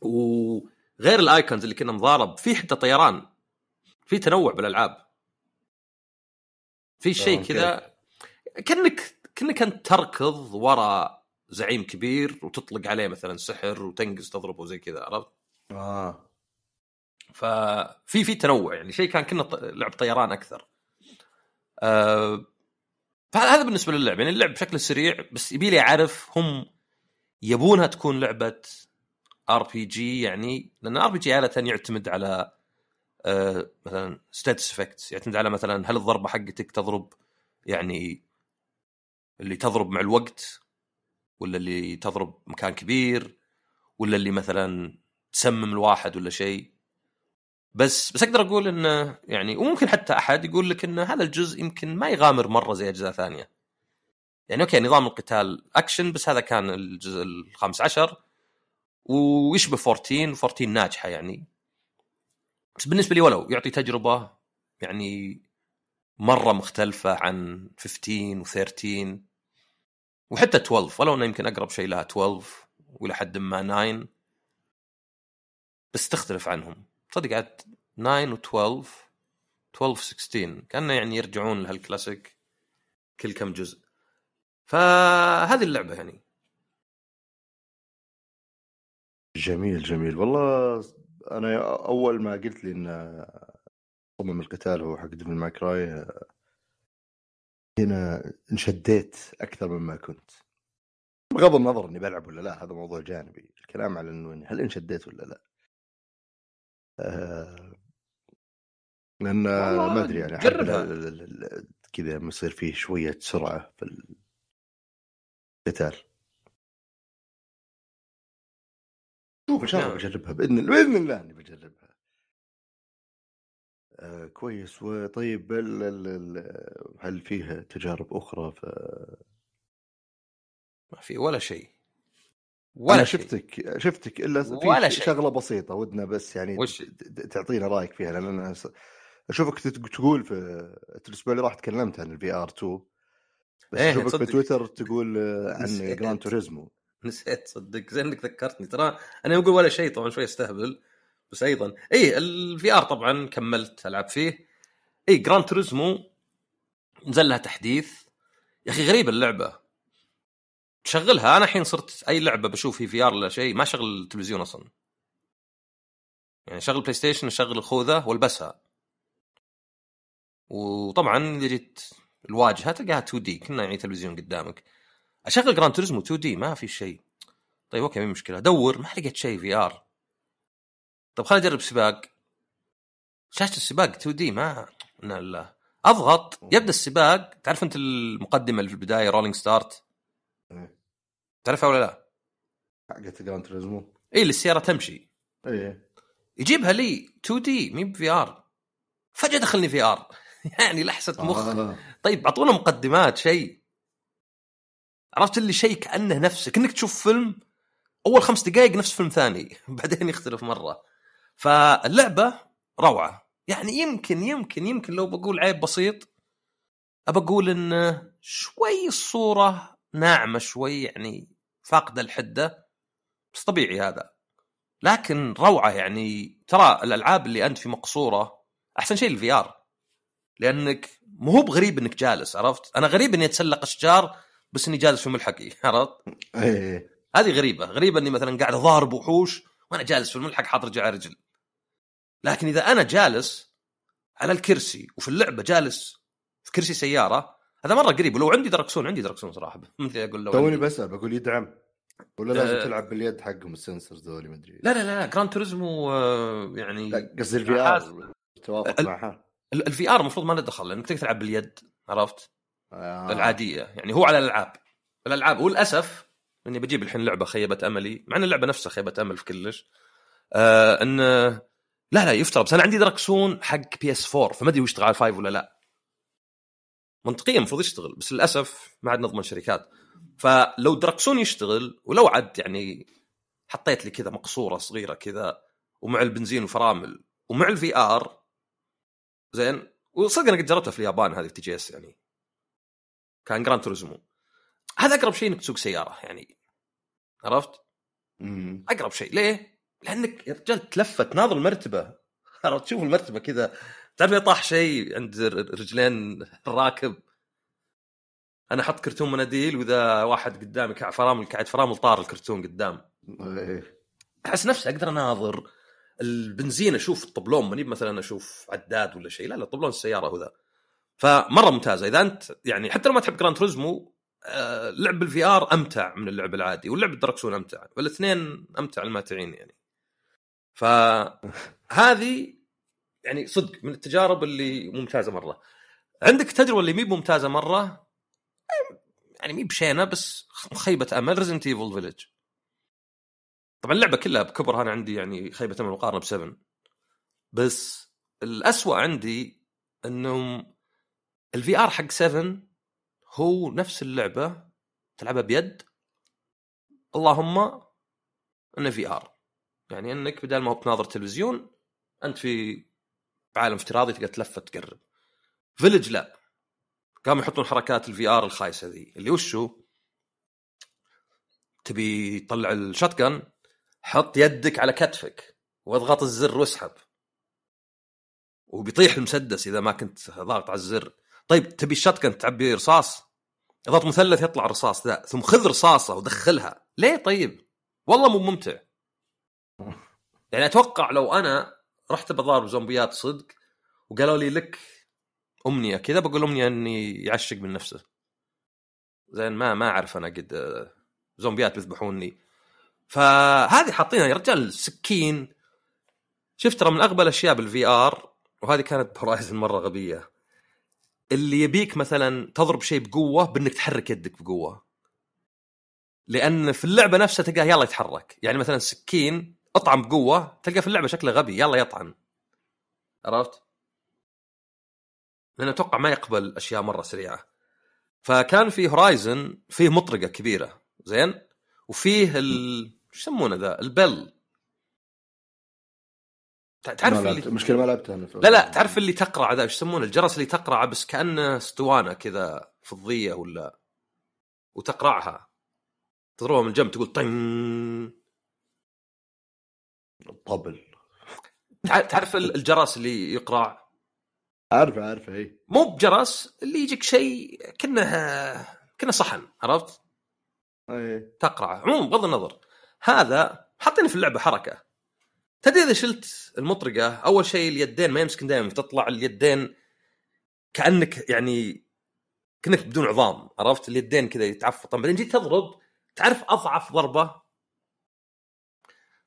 وغير ال Eikons اللي كنا نضارب في حتى طيران. في تنوع بالألعاب. في شيء كذا. كأنك كأنك أنت تركض ورا زعيم كبير وتطلق عليه مثلا سحر وتنقز تضربه زي كذا عرفت؟ آه ففي في تنوع يعني شيء كان كنا لعب طيران أكثر. أه فهذا بالنسبة للعب يعني اللعب بشكل سريع بس يبي لي أعرف هم يبونها تكون لعبة RPG يعني لأن RPG عادة يعتمد على أه مثلا status effects يعتمد على مثلا هل الضربة حقتك تضرب يعني اللي تضرب مع الوقت ولا اللي تضرب مكان كبير ولا اللي مثلا تسمم الواحد ولا شيء بس بس أقدر أقول إنه يعني وممكن حتى أحد يقول لك إن هذا الجزء يمكن ما يغامر مرة زي أجزاء ثانية. يعني أوكي نظام القتال أكشن بس هذا كان الجزء الخامس عشر ويشبه 14 14 ناجحة يعني. بس بالنسبة لي ولو يعطي تجربة يعني مرة مختلفة عن 15 و13 وحتى 12 ولو إنه يمكن أقرب شيء لها 12 وإلى حد ما 9 بس تختلف عنهم. تصدق عاد 9 و12 12 16 كأنه يعني يرجعون لهالكلاسيك كل كم جزء. فهذه اللعبة يعني. جميل جميل. والله أنا أول ما قلت لي إن صمم القتال هو حق ديفل ماكراي هنا انشديت أكثر مما كنت. بغض النظر إني بلعب ولا لا هذا موضوع جانبي. الكلام على إنه هل انشديت ولا لا. آه، لأن ما أدري يعني كذا يصير فيه شوية سرعة في القتال. شوف إن شاء الله نعم. بجربها بإذن الله بإذن الله إني بجربها. آه كويس وطيب ال- هل فيها تجارب أخرى ف... ما في ولا شيء ولا شيء شفتك شفتك إلا في ولا شيء. شغلة بسيطة ودنا بس يعني وش؟ تعطينا رأيك فيها لأن أنا أشوفك تقول في الأسبوع اللي راح تكلمت عن ال VR 2 بس إيه، أشوفك في. تويتر تقول آه، عن. جراند توريزمو نسيت صدق زين إنك ذكرتني ترى أنا بقول ولا شيء طبعا شوي أستهبل بس أيضا. اي ال VR طبعا كملت العب فيه. اي جراند توريزمو نزل لها تحديث. يا أخي غريبة اللعبة. تشغلها. أنا الحين صرت أي لعبة بشوف في VR ولا شيء ما شغل التلفزيون أصلا. يعني شغل بلاي ستيشن اشغل الخوذه والبسها. وطبعا إذا جيت الواجهة تلقاها 2D كنا يعني تلفزيون قدامك. أشغل جراند توريزمو 2D ما في شيء. طيب أوكي مي مشكلة. ادور ما لقيت شيء VR. طيب خليني أجرب سباق شاشة السباق 2D ما لا أضغط يبدأ السباق. تعرف أنت المقدمة اللي في البداية rolling start إيه. تعرفها ولا لا؟ حقت جراند توريزمو اي اللي السيارة تمشي. إيه. يجيبها لي 2D مي ب VR فجأة دخلني VR يعني لحسة مخ. آه. طيب أعطونا مقدمات شيء. عرفت اللي شيء كأنه نفسه. كأنك تشوف فيلم أول خمس دقائق نفس فيلم ثاني. بعدين يختلف مرة. فاللعبة روعة. يعني يمكن يمكن يمكن لو بقول عيب بسيط ابى أقول إن شوي الصورة ناعمة شوي يعني فاقدة الحدة بس طبيعي هذا. لكن روعة يعني. ترى الألعاب اللي أنت في مقصورة أحسن شيء ال VR لأنك مو هو بغريب إنك جالس عرفت؟ أنا غريب إني أتسلق أشجار بس إني جالس في ملحقي عرفت؟ إيه. هذه غريبة. غريبة إني مثلا قاعد أضارب وحوش وأنا جالس في الملحق حاط رجل على رجل. لكن إذا أنا جالس على الكرسي وفي اللعبة جالس في كرسي سيارة هذا مرة قريب ولو عندي دركسون عندي دركسون صراحة مثل أقول لو توني. بسال بقول يدعم ولا لازم آه. تلعب باليد حقهم ال sensors ذولي ما أدري لا لا لا جراند توريزمو آه، يعني قصدي ال VR توافق ال- معها ال VR المفروض ما له دخل لأنك تقدر تلعب باليد عرفت؟ آه. العادية يعني هو على الألعاب الألعاب وللأسف إني بجيب الحين لعبة خيبة أملي مع إن اللعبة نفسها خيبة أمل في كلش آه إن لا لا يفترض. بس أنا عندي دركسون حق PS 4 فما أدري يشتغل على ال Five ولا لا. منطقيا المفروض يشتغل بس للأسف ما عاد نضمن شركات. فلو دركسون يشتغل ولو عاد يعني حطيت لي كذا مقصورة صغيرة كذا ومع البنزين وفرامل ومع ال VR زين وصدق أنا قد جربتها في اليابان هذه TGS يعني. كان Gran Turismo هذا أقرب شيء إنك تسوق سيارة يعني. عرفت؟ أقرب شيء. ليه؟ لأنك يا رجال تلفت ناظر المرتبة. عرفت تشوف المرتبة كذا. تعرف طاح شيء عند رجلين الراكب أنا أحط كرتون مناديل وإذا واحد قدامي كع فرامل قاعد فرامل طار الكرتون قدام. إيه. أحس نفسي أقدر أناظر البنزين أشوف الطبلون ماني مثلا أشوف عداد ولا شيء. لا لا طبلون السيارة هو ذا. فمرة ممتازة. إذا أنت يعني حتى لو ما تحب Gran Turismo آه، لعب ال VR أمتع من اللعب العادي واللعب الدركسون أمتع والإثنين أمتع الماتعين يعني. فهذه يعني صدق من التجارب اللي ممتازة مرة. عندك تجربة اللي مي ممتازه مرة؟ يعني مي بشينة بس خيبة أمل. Resident Evil Village طبعا اللعبة كلها بكبرها أنا عندي يعني خيبة أمل مقارنه ب 7 بس الأسوأ عندي إنهم ال VR حق 7 هو نفس اللعبة تلعبها بيد. اللهم إنه VR يعني انك بدل ما هو بتناظر تلفزيون انت في بعالم افتراضي تقدر تلفت تقرب Village لا. قاموا يحطون حركات ال VR الخايسة ذي اللي وشو؟ تبي تطلع ال shotgun حط يدك على كتفك واضغط الزر واسحب. وبيطيح المسدس إذا ما كنت ضاغط على الزر. طيب تبي ال shotgun تعبي رصاص؟ إضغط مثلث يطلع الرصاص ذا ثم خذ رصاصة ودخلها. ليه طيب؟ والله مو ممتع. يعني أتوقع لو أنا رحت بضارب زومبيات صدق وقالوا لي لك أمنية كذا بقول أمنية إني يعشق من نفسه. زين ما ما أعرف أنا قد آه، زومبيات بيذبحوني فهذه حاطينها يا رجال سكين. شفت ترى من أغبى الأشياء بال VR وهذه كانت Horizon مرة غبية. اللي يبيك مثلا تضرب شيء بقوة بإنك تحرك يدك بقوة. لأن في اللعبة نفسها تلقاه يلا يتحرك. يعني مثلا سكين أطعن بقوه تلقى في اللعبة شكله غبي يلا يطعن. عرفت؟ لأن أتوقع ما يقبل أشياء مرة سريعة. فكان في Horizon فيه مطرقة كبيرة. زين؟ وفيه ال يسمونه ذا؟ ال bell. تع- تعرف ما اللي المشكلة ما لعبتها أنا لا لا تعرف اللي تقرع ذا؟ إيش يسمونه؟ الجرس اللي تقرعه بس كأنه اسطوانه كذا فضية ولا وتقرعها تضربها من الجنب تقول طن طبل تع- تعرف ال- الجرس اللي يقرع؟ عارفه عارفه اي مو بجرس اللي يجيك شيء كأنه كأنه صحن عرفت؟ إيه. تقرع. عموما بغض النظر هذا حاطين في اللعبة حركة. تدري إذا شلت المطرقة أول شيء اليدين ما يمسكن دائما تطلع اليدين كأنك يعني كأنك بدون عظام عرفت؟ اليدين كذا يتعفطن بعدين جيت تضرب تعرف أضعف ضربة؟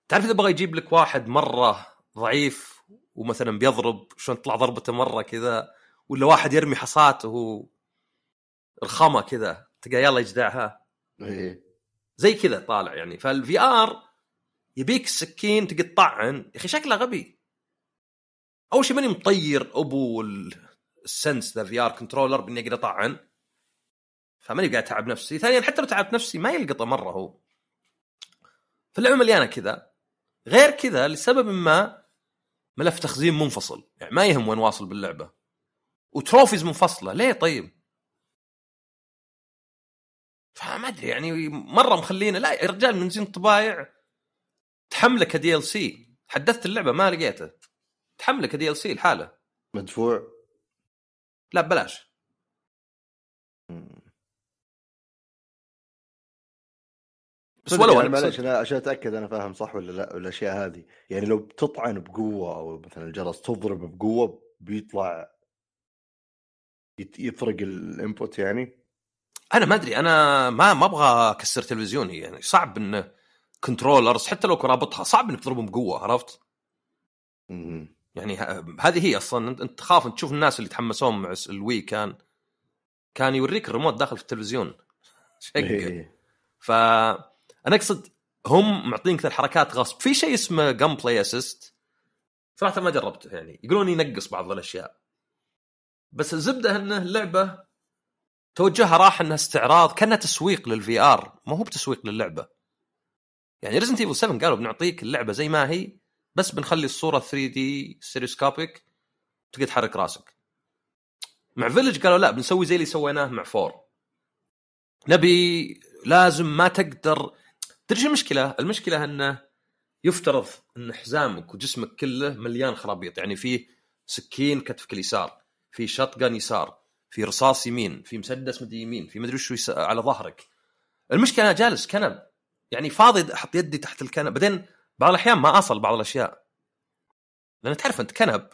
تعرف إذا بغى يجيب لك واحد مرة ضعيف ومثلا بيضرب شلون تطلع ضربته مرة كذا ولا واحد يرمي حصاته وهو رخمه كذا تلقى يلا يجدعها. إيه. زي كذا طالع يعني. فال VR يبيك السكين تطعن يا أخي شكله غبي. أول شيء ماني مطير أبو ال- ال Sense ذا VR controller بإني أقدر أطعن. فماني قاعد أتعب نفسي. ثانيا حتى لو تعبت نفسي ما يلقطه مرة هو. فاللعبه مليانة كذا. غير كذا لسبب ما ملف تخزين منفصل. يعني ما يهم وين واصل باللعبة. و trophies منفصلة. ليه طيب؟ فما أدري يعني مرة مخلينا لا يا رجال من زين طبايع. تحمله ك DLC. حدثت اللعبة ما لقيته. تحمله ك DLC لحاله. مدفوع. لا ببلاش. بس ولو يعني أنا معلش أنا عشان أتأكد أنا فاهم صح ولا لا الاشياء هذه يعني لو بتطعن بقوة أو مثلا الجرس تضرب بقوة بيطلع يفرق ال input يعني أنا ما أدري أنا ما ما أبغى أكسر تلفزيوني يعني صعب انه controllers حتى لو رابطها صعب إنك تضربهم بقوة عرفت؟ مم. يعني هذه هي أصلا أنت تخاف انت تشوف الناس اللي تحمسون مع ال Wii كان كان يوريك الريموت داخل في التلفزيون شقة إيه. فانا أقصد هم معطينك الحركات غصب. في شيء اسمه gameplay assist صراحة ما جربته يعني. يقولون ينقص بعض الأشياء. بس الزبدة إنه اللعبة توجهها راح إنها استعراض كأنها تسويق لل VR ما هو بتسويق للعبة. يعني Resident Evil 7 قالوا بنعطيك اللعبة زي ما هي بس بنخلي الصورة 3D stereoscopic تقدر تحرك راسك. مع Village قالوا لا بنسوي زي اللي سويناه مع Four نبي لازم ما تقدر تدري شو المشكلة؟ المشكلة انه يفترض أن حزامك وجسمك كله مليان خرابيط يعني فيه سكين كتفك اليسار في shotgun يسار في رصاص يمين في مسدس مدري يمين في مدري وش. على ظهرك المشكلة أنا جالس كنب يعني فاضي أحط يدي تحت الكنب بعدين بعض الأحيان ما أصل بعض الأشياء لأن تعرف أنت كنب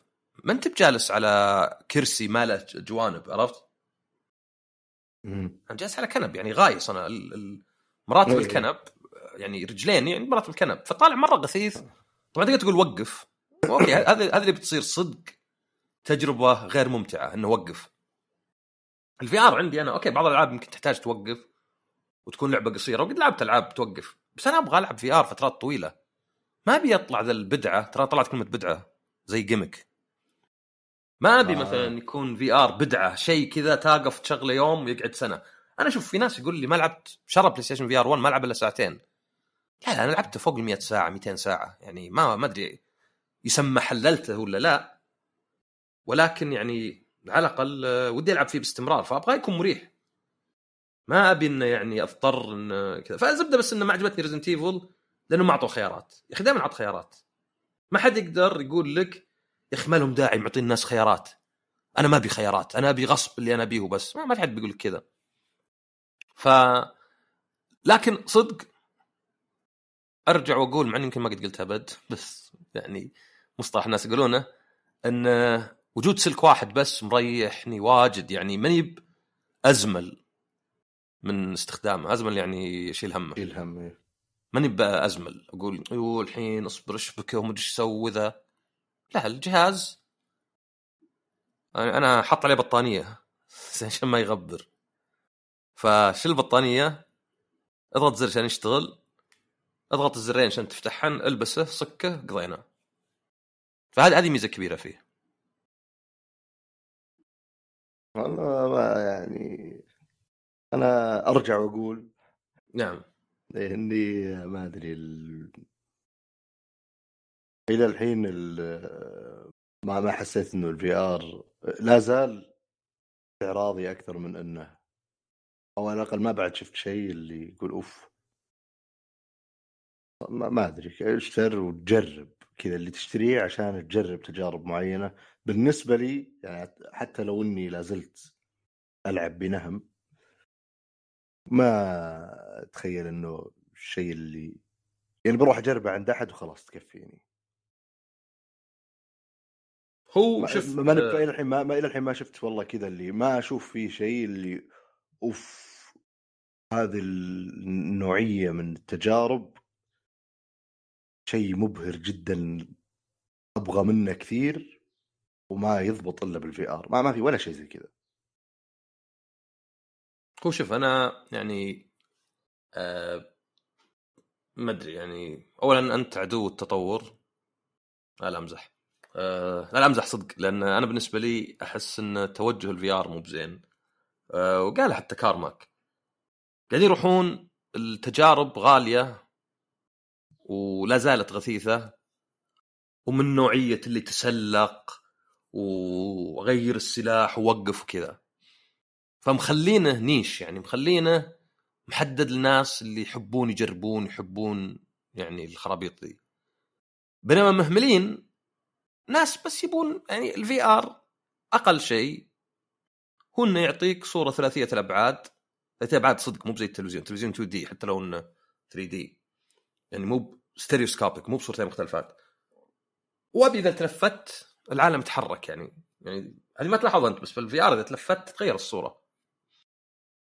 ما أنت بجالس على كرسي ما له جوانب عرفت؟ أنا جالس على كنب يعني غايص أنا مراتب. الكنب يعني رجلين يعني مراتب الكنب. فطالع مرة غثيث. طبعا تقدر تقول وقف. أوكي هذا هذا اللي بتصير صدق تجربة غير ممتعة إنه وقف. ال VR عندي أنا okay بعض الألعاب يمكن تحتاج توقف وتكون لعبة قصيرة وقد لعبت ألعاب توقف. بس أنا أبغى ألعب VR فترات طويلة. ما أبي أطلع ذا البدعة ترى طلعت كلمة بدعة زي gimmick ما أبي آه. مثلا يكون VR بدعة شيء كذا تقف تشغله يوم ويقعد سنة. أنا أشوف في ناس يقول لي ما لعبت شرب بلاي ستيشن VR 1 ما لعب إلا ساعتين. لا لا أنا لعبته فوق ال 100 ساعة 200 ساعة. يعني ما ما أدري يسمى حللته ولا لا. ولكن يعني على الأقل آه، ودي ألعب فيه باستمرار فأبغى يكون مريح. ما أبي إنه يعني أضطر انه كذا. فالزبدة بس إنه ما عجبتني ريزنت ايفل لأنه ما اعطوا خيارات. يا أخي دائما عط خيارات. ما حد يقدر يقول لك يا أخي ما لهم داعي معطين الناس خيارات. أنا ما أبي خيارات. أنا أبي غصب اللي أنا أبيه بس. ما في حد بيقول لك كذا. ف لكن صدق أرجع وأقول مع إني يمكن ما قد قلتها أبد بس يعني مصطلح الناس يقولونه إن وجود سلك واحد بس مريحني واجد يعني ماني أزمل من استخدامه. أزمل يعني يشيل همه. شيل هم إيه. ماني بازمل أقول أيوه الحين اصبر اشبكه ومدري إيش أسوي ذا لا الجهاز أنا حط عليه بطانية عشان ما يغبر. فشيل البطانية اضغط زر عشان يشتغل. اضغط الزرين عشان تفتحهن البسه صكه قضينا. فهذه هذه ميزة كبيرة فيه. والله ما يعني أنا أرجع وأقول نعم. اني ما أدري ال... إلى الحين ال... ما ما حسيت إنه ال VR لا زال استعراضي أكثر من أنه أو على الأقل ما بعد شفت شيء اللي يقول أوف. ما, ما أدري اشتر وتجرب كذا اللي تشتريه عشان تجرب تجارب معينة. بالنسبة لي يعني حتى لو إني لازلت ألعب بنهم ما أتخيل إنه الشيء اللي يعني بروح أجربه عند أحد وخلاص تكفيني. هو ما شوف ما آه، إلى الحين ما, ما إلى الحين ما شفت والله كذا اللي ما أشوف فيه شيء اللي أوف هذه النوعية من التجارب شيء مبهر جدا أبغى منه كثير وما يضبط إلا بال VR ما ما في ولا شيء زي كذا. هو شوف أنا يعني آه ما أدري يعني اولا أنت عدو التطور. لا لا أمزح. آه لا لا أمزح صدق لأن أنا بالنسبة لي أحس إن توجه ال VR مو بزين. آه وقال حتى كارماك. قاعدين يروحون التجارب غالية. ولا زالت غثيثة ومن نوعية اللي تسلق وغير السلاح ووقف وكذا. فمخلينه niche يعني مخلينه محدد للناس اللي يحبون يجربون يحبون يعني الخرابيط ذي بينما مهملين ناس بس يبون يعني ال VR أقل شيء. هو انه يعطيك صورة ثلاثية الأبعاد. ثلاثية الأبعاد صدق مو زي التلفزيون التلفزيون 2D حتى لو إنه 3D يعني مو stereoscopic مو بصورتين مختلفات. وأبي إذا تلفت العالم يتحرك يعني. يعني هذه ما تلاحظ أنت بس في ال VR إذا تلفت تتغير الصورة.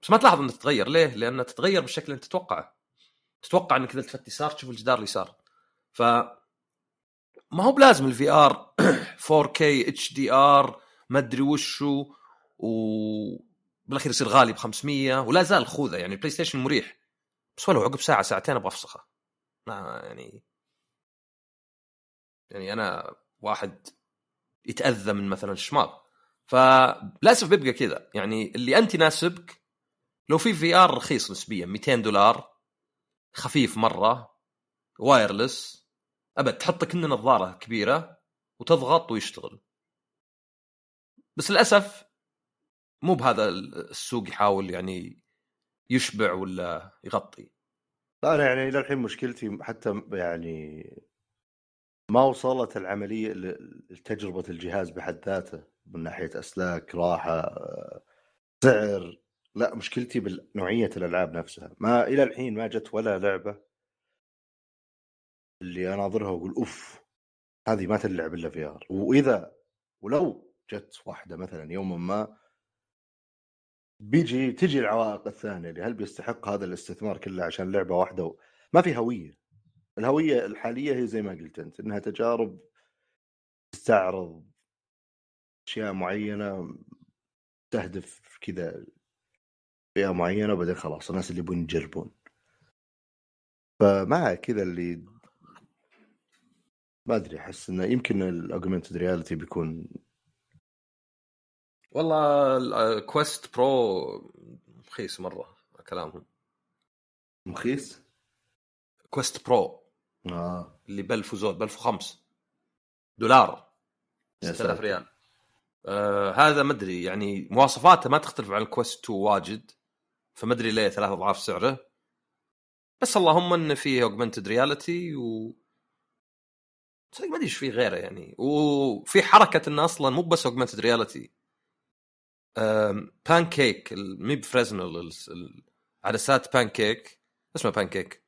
بس ما تلاحظ أنها تتغير. ليه؟ لأنها تتغير بالشكل اللي أنت تتوقعه. تتوقع إنك إذا التفت يسار تشوف الجدار اليسار. ف ما هو بلازم ال VR 4K HDR ما أدري وشو وبالاخير يصير غالي ب 500 ولا زال خوذة يعني. البلاي ستيشن مريح. بس ولو عقب ساعة ساعتين أبغى أفسخه. ما يعني يعني أنا واحد يتأذى من مثلا الشمال فللأسف بيبقى كذا. يعني اللي أنت يناسبك لو في VR رخيص نسبيا 200 دولار خفيف مرة وايرلس أبد تحط كأنه نظارة كبيرة وتضغط ويشتغل. بس للأسف مو بهذا السوق يحاول يعني يشبع ولا يغطي. أنا يعني إلى الحين مشكلتي حتى يعني ما وصلت العملية لتجربة الجهاز بحد ذاته من ناحية أسلاك راحة سعر لا مشكلتي بنوعيه الألعاب نفسها. ما إلى الحين ما جت ولا لعبة اللي أناظرها وأقول أوف هذه ما تلعب إلا في آر. وإذا ولو جت واحدة مثلا يوما ما بيجي تجي العوائق الثانية اللي هل بيستحق هذا الاستثمار كله عشان لعبة واحدة و... ما في هوية. الهوية الحالية هي زي ما قلت أنت إنها تجارب تستعرض أشياء معينة تهدف كذا فئه معينة وبعدين خلاص الناس اللي يبون يجربون. فمع كذا اللي ما أدري أحس إنه يمكن ال augmented reality بيكون والله كويست برو رخيص مرة كلامهم. مخيس؟ كويست برو آه. اللي ب 1000 وزود ب 1005 دولار. يا 6000 ساتر. ريال. آه هذا ما أدري يعني مواصفاته ما تختلف عن الكويست 2 واجد فما أدري ليه ثلاث أضعاف سعره. بس اللهم انه فيه اوجمنتد رياليتي و ما أدري إيش فيه غيره يعني. وفي حركة إنه أصلا مو بس اوجمنتد رياليتي بان كيك مي بفريزنل عدسات بان كيك اسمه pancake ال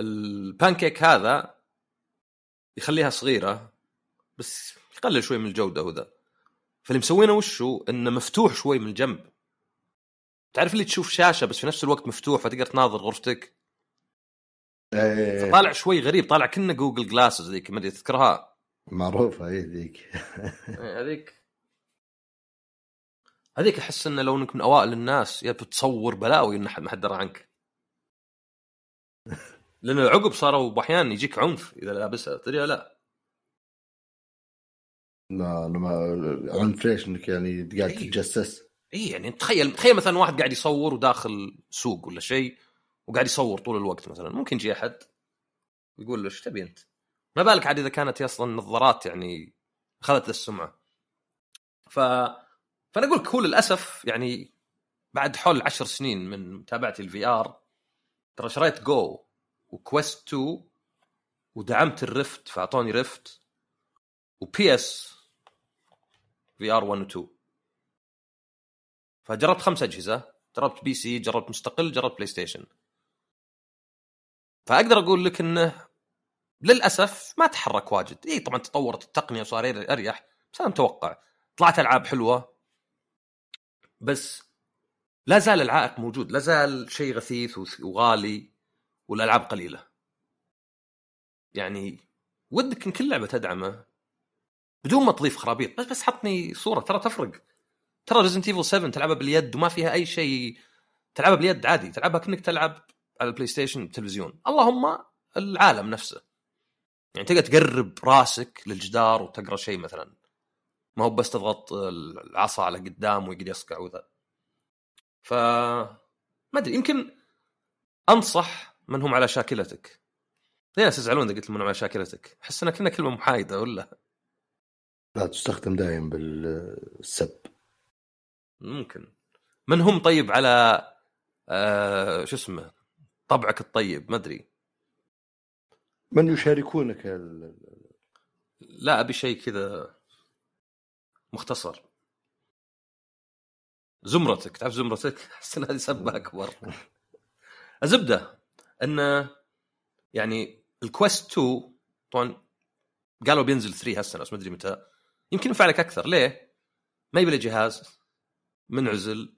pancake هذا يخليها صغيرة بس يقلل شوي من الجودة وذا. فاللي مسوينه وشو؟ إنه مفتوح شوي من الجنب تعرف اللي تشوف شاشة بس في نفس الوقت مفتوح فتقدر تناظر غرفتك؟ إيه، فطالع شوي غريب طالع كنا جوجل جلاسز ذيك ما أدري تذكرها؟ معروفة هي ذيك. إيه، هذيك. هذيك أحس انه لو إنك من أوائل الناس يا بتصور بلاوي إن ما حد درى عنك لأن العقب صاروا أحيانا يجيك عنف إذا لابسها تدري لا لا أنا ما عنف ليش إنك يعني قاعد إيه. تتجسس اي يعني تخيل تخيل مثلا واحد قاعد يصور وداخل سوق ولا شيء وقاعد يصور طول الوقت مثلا ممكن يجي أحد يقول له إيش تبي أنت؟ ما بالك عاد إذا كانت هي أصلا نظارات يعني أخذت السمعة. ف فأنا أقول لك هو للأسف يعني بعد حول عشر سنين من متابعتي ال VR ترى شريت جو وكويست 2 ودعمت الريفت فأعطوني ريفت و PSVR 1 و 2 فجربت خمس أجهزة جربت PC جربت مستقل جربت بلاي ستيشن فأقدر أقول لك إنه للأسف ما تحرك واجد. إي طبعا تطورت التقنية وصار أريح بس أنا متوقع. طلعت ألعاب حلوة بس لا زال العائق موجود لا زال شيء غثيث وغالي والألعاب قليلة. يعني ودك إن كل لعبة تدعمه بدون ما تضيف خرابيط بس بس حطني صورة ترى تفرق. ترى ريزنت ايفل 7 تلعبها باليد وما فيها أي شيء تلعبها باليد عادي تلعبها كأنك تلعب على ال PlayStation بالتلفزيون اللهم العالم نفسه. يعني تقدر تقرب راسك للجدار وتقرأ شيء مثلا. ما هو بس تضغط العصا على قدام ويقعد يصقع وذا. ف ما أدري يمكن أنصح من هم على شاكلتك. ليه ناس يزعلون إذا قلت لهم على شاكلتك؟ أحس إنها كنها كلمة محايدة ولا؟ لا تستخدم دائم بالسب. ممكن. من هم طيب على آه شو اسمه طبعك الطيب؟ ما أدري. من يشاركونك ال... لا أبي شيء كذا. مختصر. زمرتك تعرف زمرتك؟ ان هذه سبه أكبر. الزبدة انه يعني الكويست 2 طبعا قالوا بينزل 3 هالسنه بس ما أدري متى. يمكن ينفع لك أكثر. ليه؟ ما يبي جهاز منعزل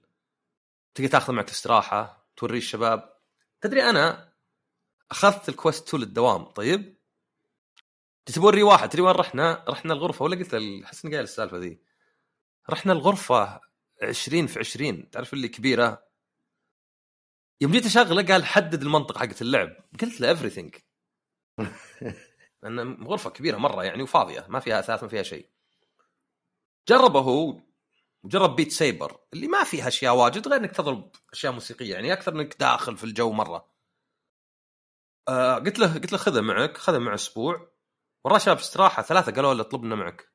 تقدر تاخذه معك استراحة توريه الشباب. تدري أنا أخذت الكويست 2 للدوام طيب؟ تبوري واحد تدري وين رحنا؟ رحنا الغرفة ولا قلت احس اني قايل السالفة ذي. رحنا الغرفة 20 في 20 تعرف اللي كبيرة؟ يوم جيت أشغله قال حدد المنطقة حقت اللعب. قلت له everything. لأن غرفة كبيرة مرة يعني وفاضية ما فيها أثاث ما فيها شيء. جربه هو وجرب بيت سيبر اللي ما فيها أشياء واجد غير إنك تضرب أشياء موسيقية. يعني أكثر إنك داخل في الجو مرة. آه قلت له قلت له خذه معك خذه مع أسبوع. وراه شاب استراحة ثلاثة قالوا له اطلبنا معك.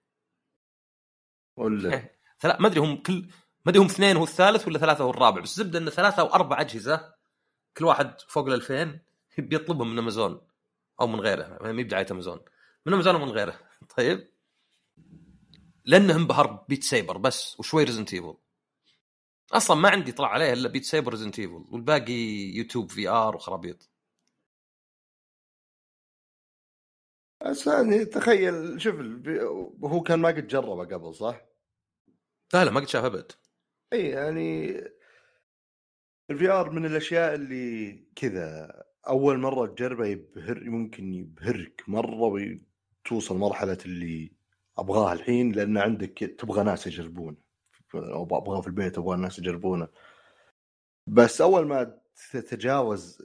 ولا ما أدري هم كل ما أدري هم اثنين هو الثالث ولا ثلاثة هو الرابع بس زبده انه ثلاثة أو أربع أجهزة كل واحد فوق ال 2000 بيطلبهم من أمازون أو من غيره ما هي بدعايه أمازون. من أمازون ومن غيره. طيب. لأنه انبهر Beat Saber بس وشوي Resident Evil أصلا ما عندي طلع عليه إلا Beat Saber Resident Evil والباقي يوتيوب VR وخرابيط. بس يعني تخيل شوف هو كان ما قد جربه قبل صح؟ لا لا ما قد شافه ابد إي يعني ال VR من الأشياء اللي كذا أول مرة تجربه يبهر ممكن يبهرك مرة وتوصل مرحلة اللي ابغاها الحين لأن عندك تبغى ناس يجربونه. أبغاه في البيت أبغى الناس يجربونه. بس أول ما تتجاوز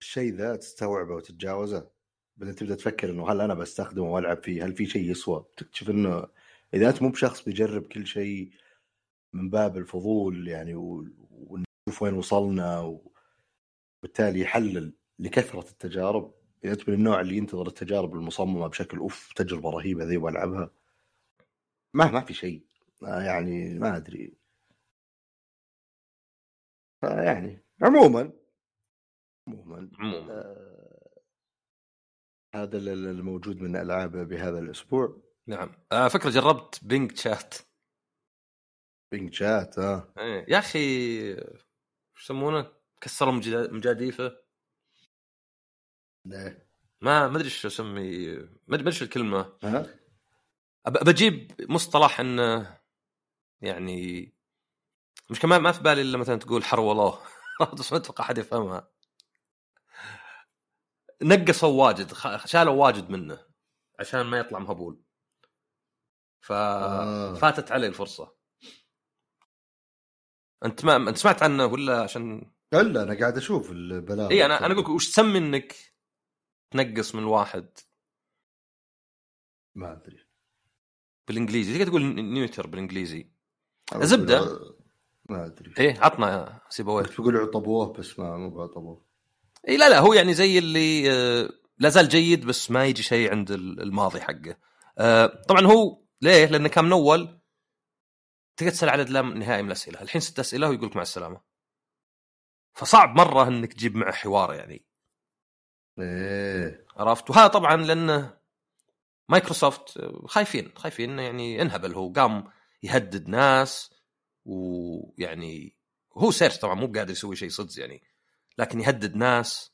الشيء ذا تستوعبه وتتجاوزه بعدين تبدأ تفكر إنه هل أنا بستخدمه وألعب فيه؟ هل في شيء يسوى؟ تكتشف إنه إذا أنت مو بشخص بيجرب كل شيء من باب الفضول يعني ونشوف وين وصلنا وبالتالي يحلل لكثرة التجارب. إذا أنت من النوع اللي ينتظر التجارب المصممة بشكل أوف تجربة رهيبة ذي وألعبها ما ما في شيء. يعني ما أدري. يعني عموما عموما عموما. آه هذا الموجود من ألعاب بهذا الأسبوع. نعم. آه فكرة جربت بينج شات بينج شات آه. إيه. يا أخي شو يسمونه؟ كسروا مجاديفه. ليه؟ ما ما أدري شو أسمي. ما أدري إيش الكلمة. ها؟ بجيب مصطلح انه يعني مش كمان ما في بالي إلا مثلا تقول حرولوه بس ما أتوقع أحد يفهمها. نقصوا واجد شالوا واجد منه عشان ما يطلع مهبول. ففاتت آه. علي الفرصة. أنت ما أنت سمعت عنه ولا عشان إلا أنا قاعد أشوف البلاغ اي أنا أنا أقول وش تسمي إنك تنقص من الواحد ما أدري. بالإنجليزي. تقدر تقول نيوتر بالإنجليزي؟ الزبده ما أدري. إيه عطنا سيبويه تقول عطبوه بس ما مو عطبوه اي لا لا هو يعني زي اللي آه، لا زال جيد بس ما يجي شيء عند الماضي حقه. آه، طبعا هو ليه؟ لأنه كان من أول تقدر تسأل عدد لا نهائي من الأسئلة، الحين ست أسئلة ويقول لك مع السلامة. فصعب مرة إنك تجيب معه حوار يعني. إيه عرفت؟ وهذا طبعا لأنه مايكروسوفت خايفين خايفين يعني انهبل هو قام يهدد ناس ويعني هو search طبعا مو قادر يسوي شيء صدق يعني لكن يهدد ناس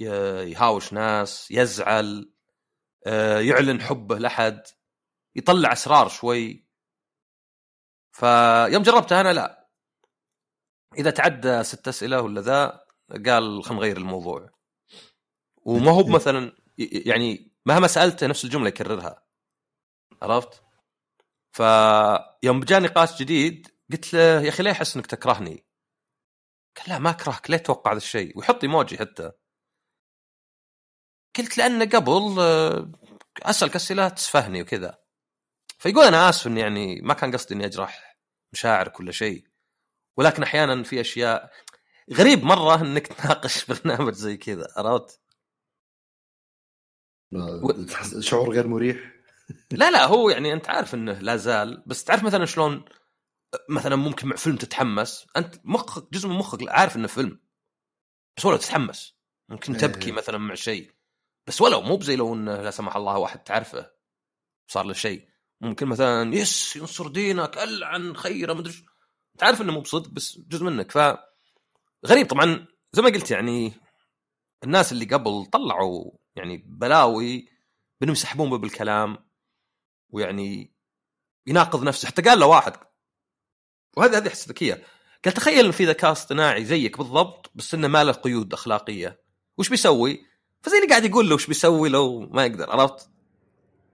يهاوش ناس يزعل آه، يعلن حبه لحد يطلع أسرار شوي فيوم جربتها أنا لا إذا تعدى ست أسئلة ولا ذا قال خلينا نغير الموضوع وما هو مثلا يعني مهما سألته نفس الجملة يكررها عرفت؟ فيوم جاء نقاش جديد قلت له يا أخي ليه أحس إنك تكرهني؟ قال لا ما أكرهك ليه تتوقع هذا الشيء؟ ويحط إيموجي حتى قلت لأنه قبل آه، أسألك أسئلة تسفهني وكذا فيقول أنا آسف إني يعني ما كان قصدي إني أجرح مشاعرك ولا شيء. ولكن أحيانا في أشياء غريب مرة إنك تناقش برنامج زي كذا عرفت؟ شعور غير مريح؟ لا لا هو يعني أنت عارف إنه لا زال بس تعرف مثلا شلون مثلا ممكن مع فيلم تتحمس؟ أنت مخك جزء من مخك عارف إنه فيلم. بس ولو تتحمس ممكن إيه. تبكي مثلا مع شيء. بس ولو مو بزي لو إنه لا سمح الله واحد تعرفه صار له شيء. ممكن مثلا يس ينصر دينك ألعن خيرة مدري إيش تعرف إنه مو بصدق بس جزء منك. ف غريب طبعا. زي ما قلت يعني الناس اللي قبل طلعوا يعني بلاوي بإنهم يسحبون بالكلام ويعني يناقض نفسه. حتى قال له واحد وهذه هذه أحس ذكية. قال تخيل إن في ذكاء اصطناعي زيك بالضبط بس إنه ما له قيود أخلاقية. وش بيسوي؟ فزي اللي قاعد يقول له وش بيسوي لو ما يقدر؟ عرفت؟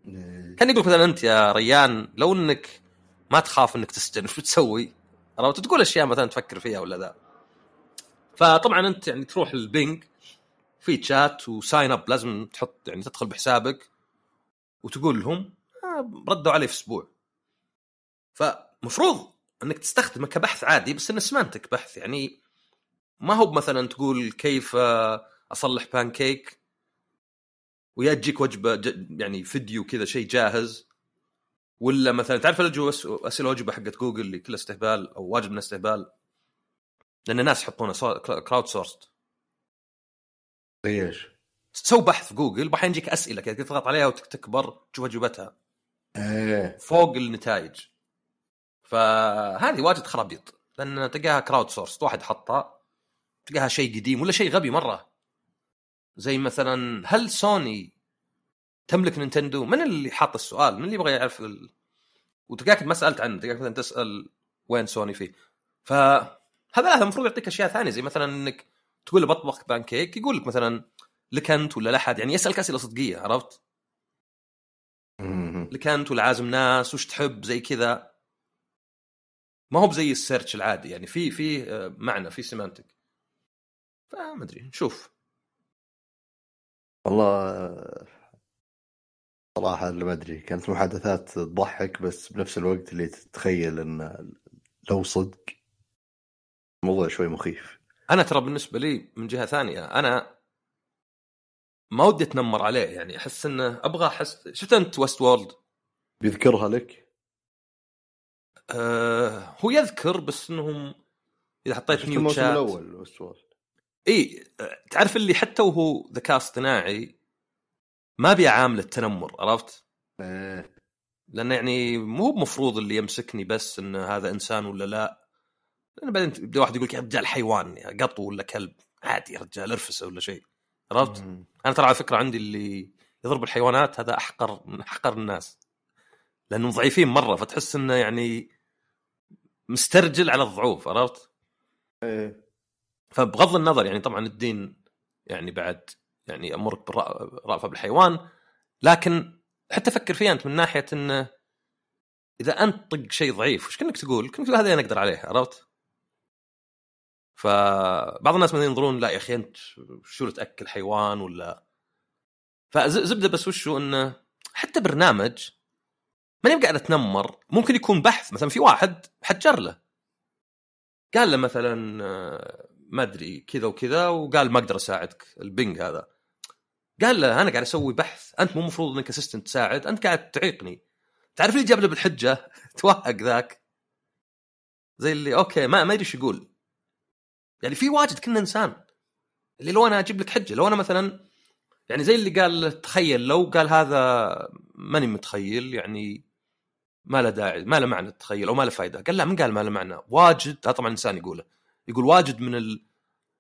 إيه. كان يقول مثلا أنت يا ريان لو إنك ما تخاف إنك تسجن وش بتسوي؟ عرفت؟ تقول أشياء مثلا تفكر فيها ولا ذا فطبعا أنت يعني تروح البنج في تشات وساين اب لازم تحط يعني تدخل بحسابك وتقول لهم آه، ردوا علي في أسبوع فمفروض إنك تستخدمه كبحث عادي بس إنه سمانتك بحث يعني ما هو مثلا تقول كيف آه، أصلح بانكيك ويا تجيك وجبة ج- يعني فيديو كذا شيء جاهز. ولا مثلا تعرف الجو أسئلة وجبة حقت جوجل اللي كلها استهبال أو واجب من استهبال؟ لأن الناس يحطونها crowdsourced زي إيش؟ تسوي بحث في جوجل بعدين يجيك أسئلة كذا تضغط عليها وتكبر تشوف اجوبتها إيه. فوق النتائج. فهذه واجد خرابيط لأن تلقاها crowdsource واحد حطها تلقاها شيء قديم ولا شيء غبي مرة. زي مثلا هل سوني تملك نينتندو؟ من اللي حاط السؤال؟ من اللي يبغى يعرف ال... وتلقاك ما سألت عنه تلقاك مثلا تسأل وين سوني فيه. فهذا هذا المفروض يعطيك أشياء ثانية زي مثلا إنك تقول له بطبخ بانكيك يقول لك مثلا لك انت ولا لأحد؟ يعني يسألك أسئلة صدقية عرفت؟ لك انت ولا عازم ناس وش تحب؟ زي كذا. ما هو بزي ال search العادي يعني في في آه، معنى في semantic. فما أدري نشوف. والله صراحة اللي ما أدري كانت محادثات تضحك بس بنفس الوقت اللي تتخيل إن لو صدق الموضوع شوي مخيف. أنا ترى بالنسبة لي من جهة ثانية أنا ما ودي أتنمر عليه يعني أحس إنه أبغى أحس شفت أنت ويست وورلد بيذكرها لك؟ آه هو يذكر بس إنهم إذا حطيت نيو الموسم شات الأول والسؤال إي تعرف اللي حتى وهو ذكاء اصطناعي ما بيعامل التنمر عرفت؟ إيه لأنه يعني مو بمفروض اللي يمسكني بس إن هذا إنسان ولا لا لأن بعدين يبدا واحد يقول لك يا رجال حيوان يا قطو ولا كلب عادي يا رجال ارفسه ولا شيء عرفت؟ أنا ترى على فكرة عندي اللي يضرب الحيوانات هذا أحقر من أحقر الناس لأنهم ضعيفين مرة فتحس إنه يعني مسترجل على الضعوف عرفت؟ إيه فبغض النظر يعني طبعا الدين يعني بعد يعني يأمرك بالرأفه بالحيوان لكن حتى فكر فيها أنت من ناحية إنه إذا أنت طق شيء ضعيف وش كأنك تقول؟ كأنك تقول هذا أنا أقدر عليه عرفت؟ فبعض الناس مثلا ينظرون لا يا أخي أنت شو تأكل حيوان ولا فزبدة بس وشو إنه حتى برنامج ماني قاعد أتنمر ممكن يكون بحث مثلا في واحد حجر له قال له مثلا آه، ما أدري كذا وكذا وقال ما أقدر أساعدك ال Bing هذا. قال له أنا قاعد أسوي بحث أنت مو المفروض إنك assistant تساعد أنت قاعد تعيقني. تعرف اللي جاب له بالحجة؟ توهق ذاك. زي اللي okay ما ما يدري إيش يقول. يعني في واجد كنه إنسان. اللي لو أنا أجيب لك حجة لو أنا مثلا يعني زي اللي قال تخيل لو قال هذا ماني متخيل يعني ما له داعي ما له معنى التخيل أو ما له فائده قال لا من قال ما له معنى؟ واجد. هذا طبعا إنسان يقوله. يقول واجد من ال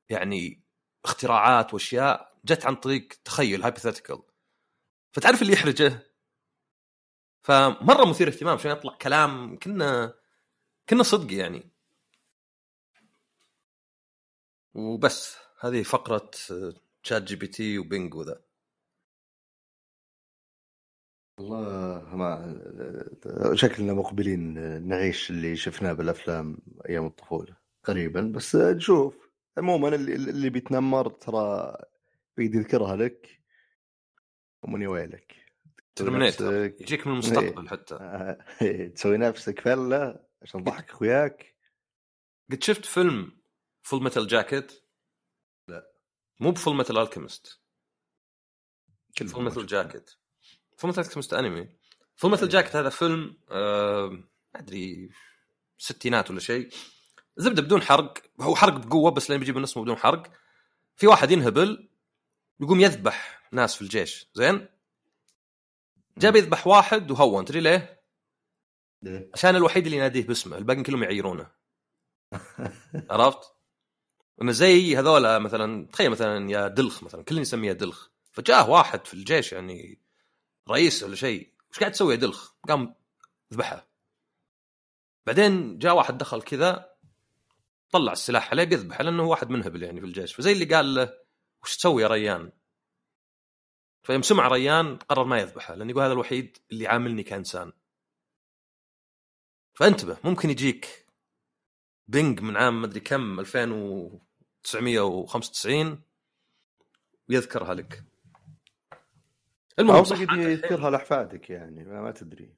يعني اختراعات واشياء جت عن طريق تخيل hypothetical فتعرف اللي يحرجه؟ فمرة مثير اهتمام عشان يطلع كلام كنه كنه صدق يعني. وبس هذه فقرة ChatGPT و Bing وذا والله ما شكلنا مقبلين نعيش اللي شفناه بالأفلام أيام الطفولة. قريبا بس نشوف عموما اللي, اللي بيتنمر ترى بيقدر يذكرها لك ومن ويلك Terminator يجيك من المستقبل حتى. تسوي نفسك فلة عشان تضحك أخوياك. قد شفت فيلم فول ميتال جاكيت؟ لا. مو ب Full Metal Alchemist Full Metal Jacket Full Metal Alchemist انمي Full Metal Jacket هذا فيلم آه ما أدري ستينات ولا شيء. زبدة بدون حرق هو حرق بقوة بس لين بيجيب النص بدون حرق في واحد ينهبل يقوم يذبح ناس في الجيش زين جاب يذبح واحد وهون تدري ليه؟ ليه؟ عشان الوحيد اللي يناديه باسمه الباقي كلهم يعيرونه عرفت؟ إنه زي هذولا مثلا تخيل مثلا يا دلخ مثلا كل يسميه دلخ فجاه واحد في الجيش يعني رئيس ولا شيء وش قاعد تسوي يا دلخ؟ قام ذبحه بعدين جاء واحد دخل كذا طلع السلاح عليه بيذبحه لأنه واحد منهبل يعني في الجيش. فزي اللي قال له وش تسوي يا ريان؟ فيوم سمع ريان قرر ما يذبحه لأن يقول هذا الوحيد اللي عاملني كإنسان. فانتبه ممكن يجيك Bing من عام مدري كم 2995 ويذكرها لك. المهم صح يذكرها لأحفادك يعني ما تدري.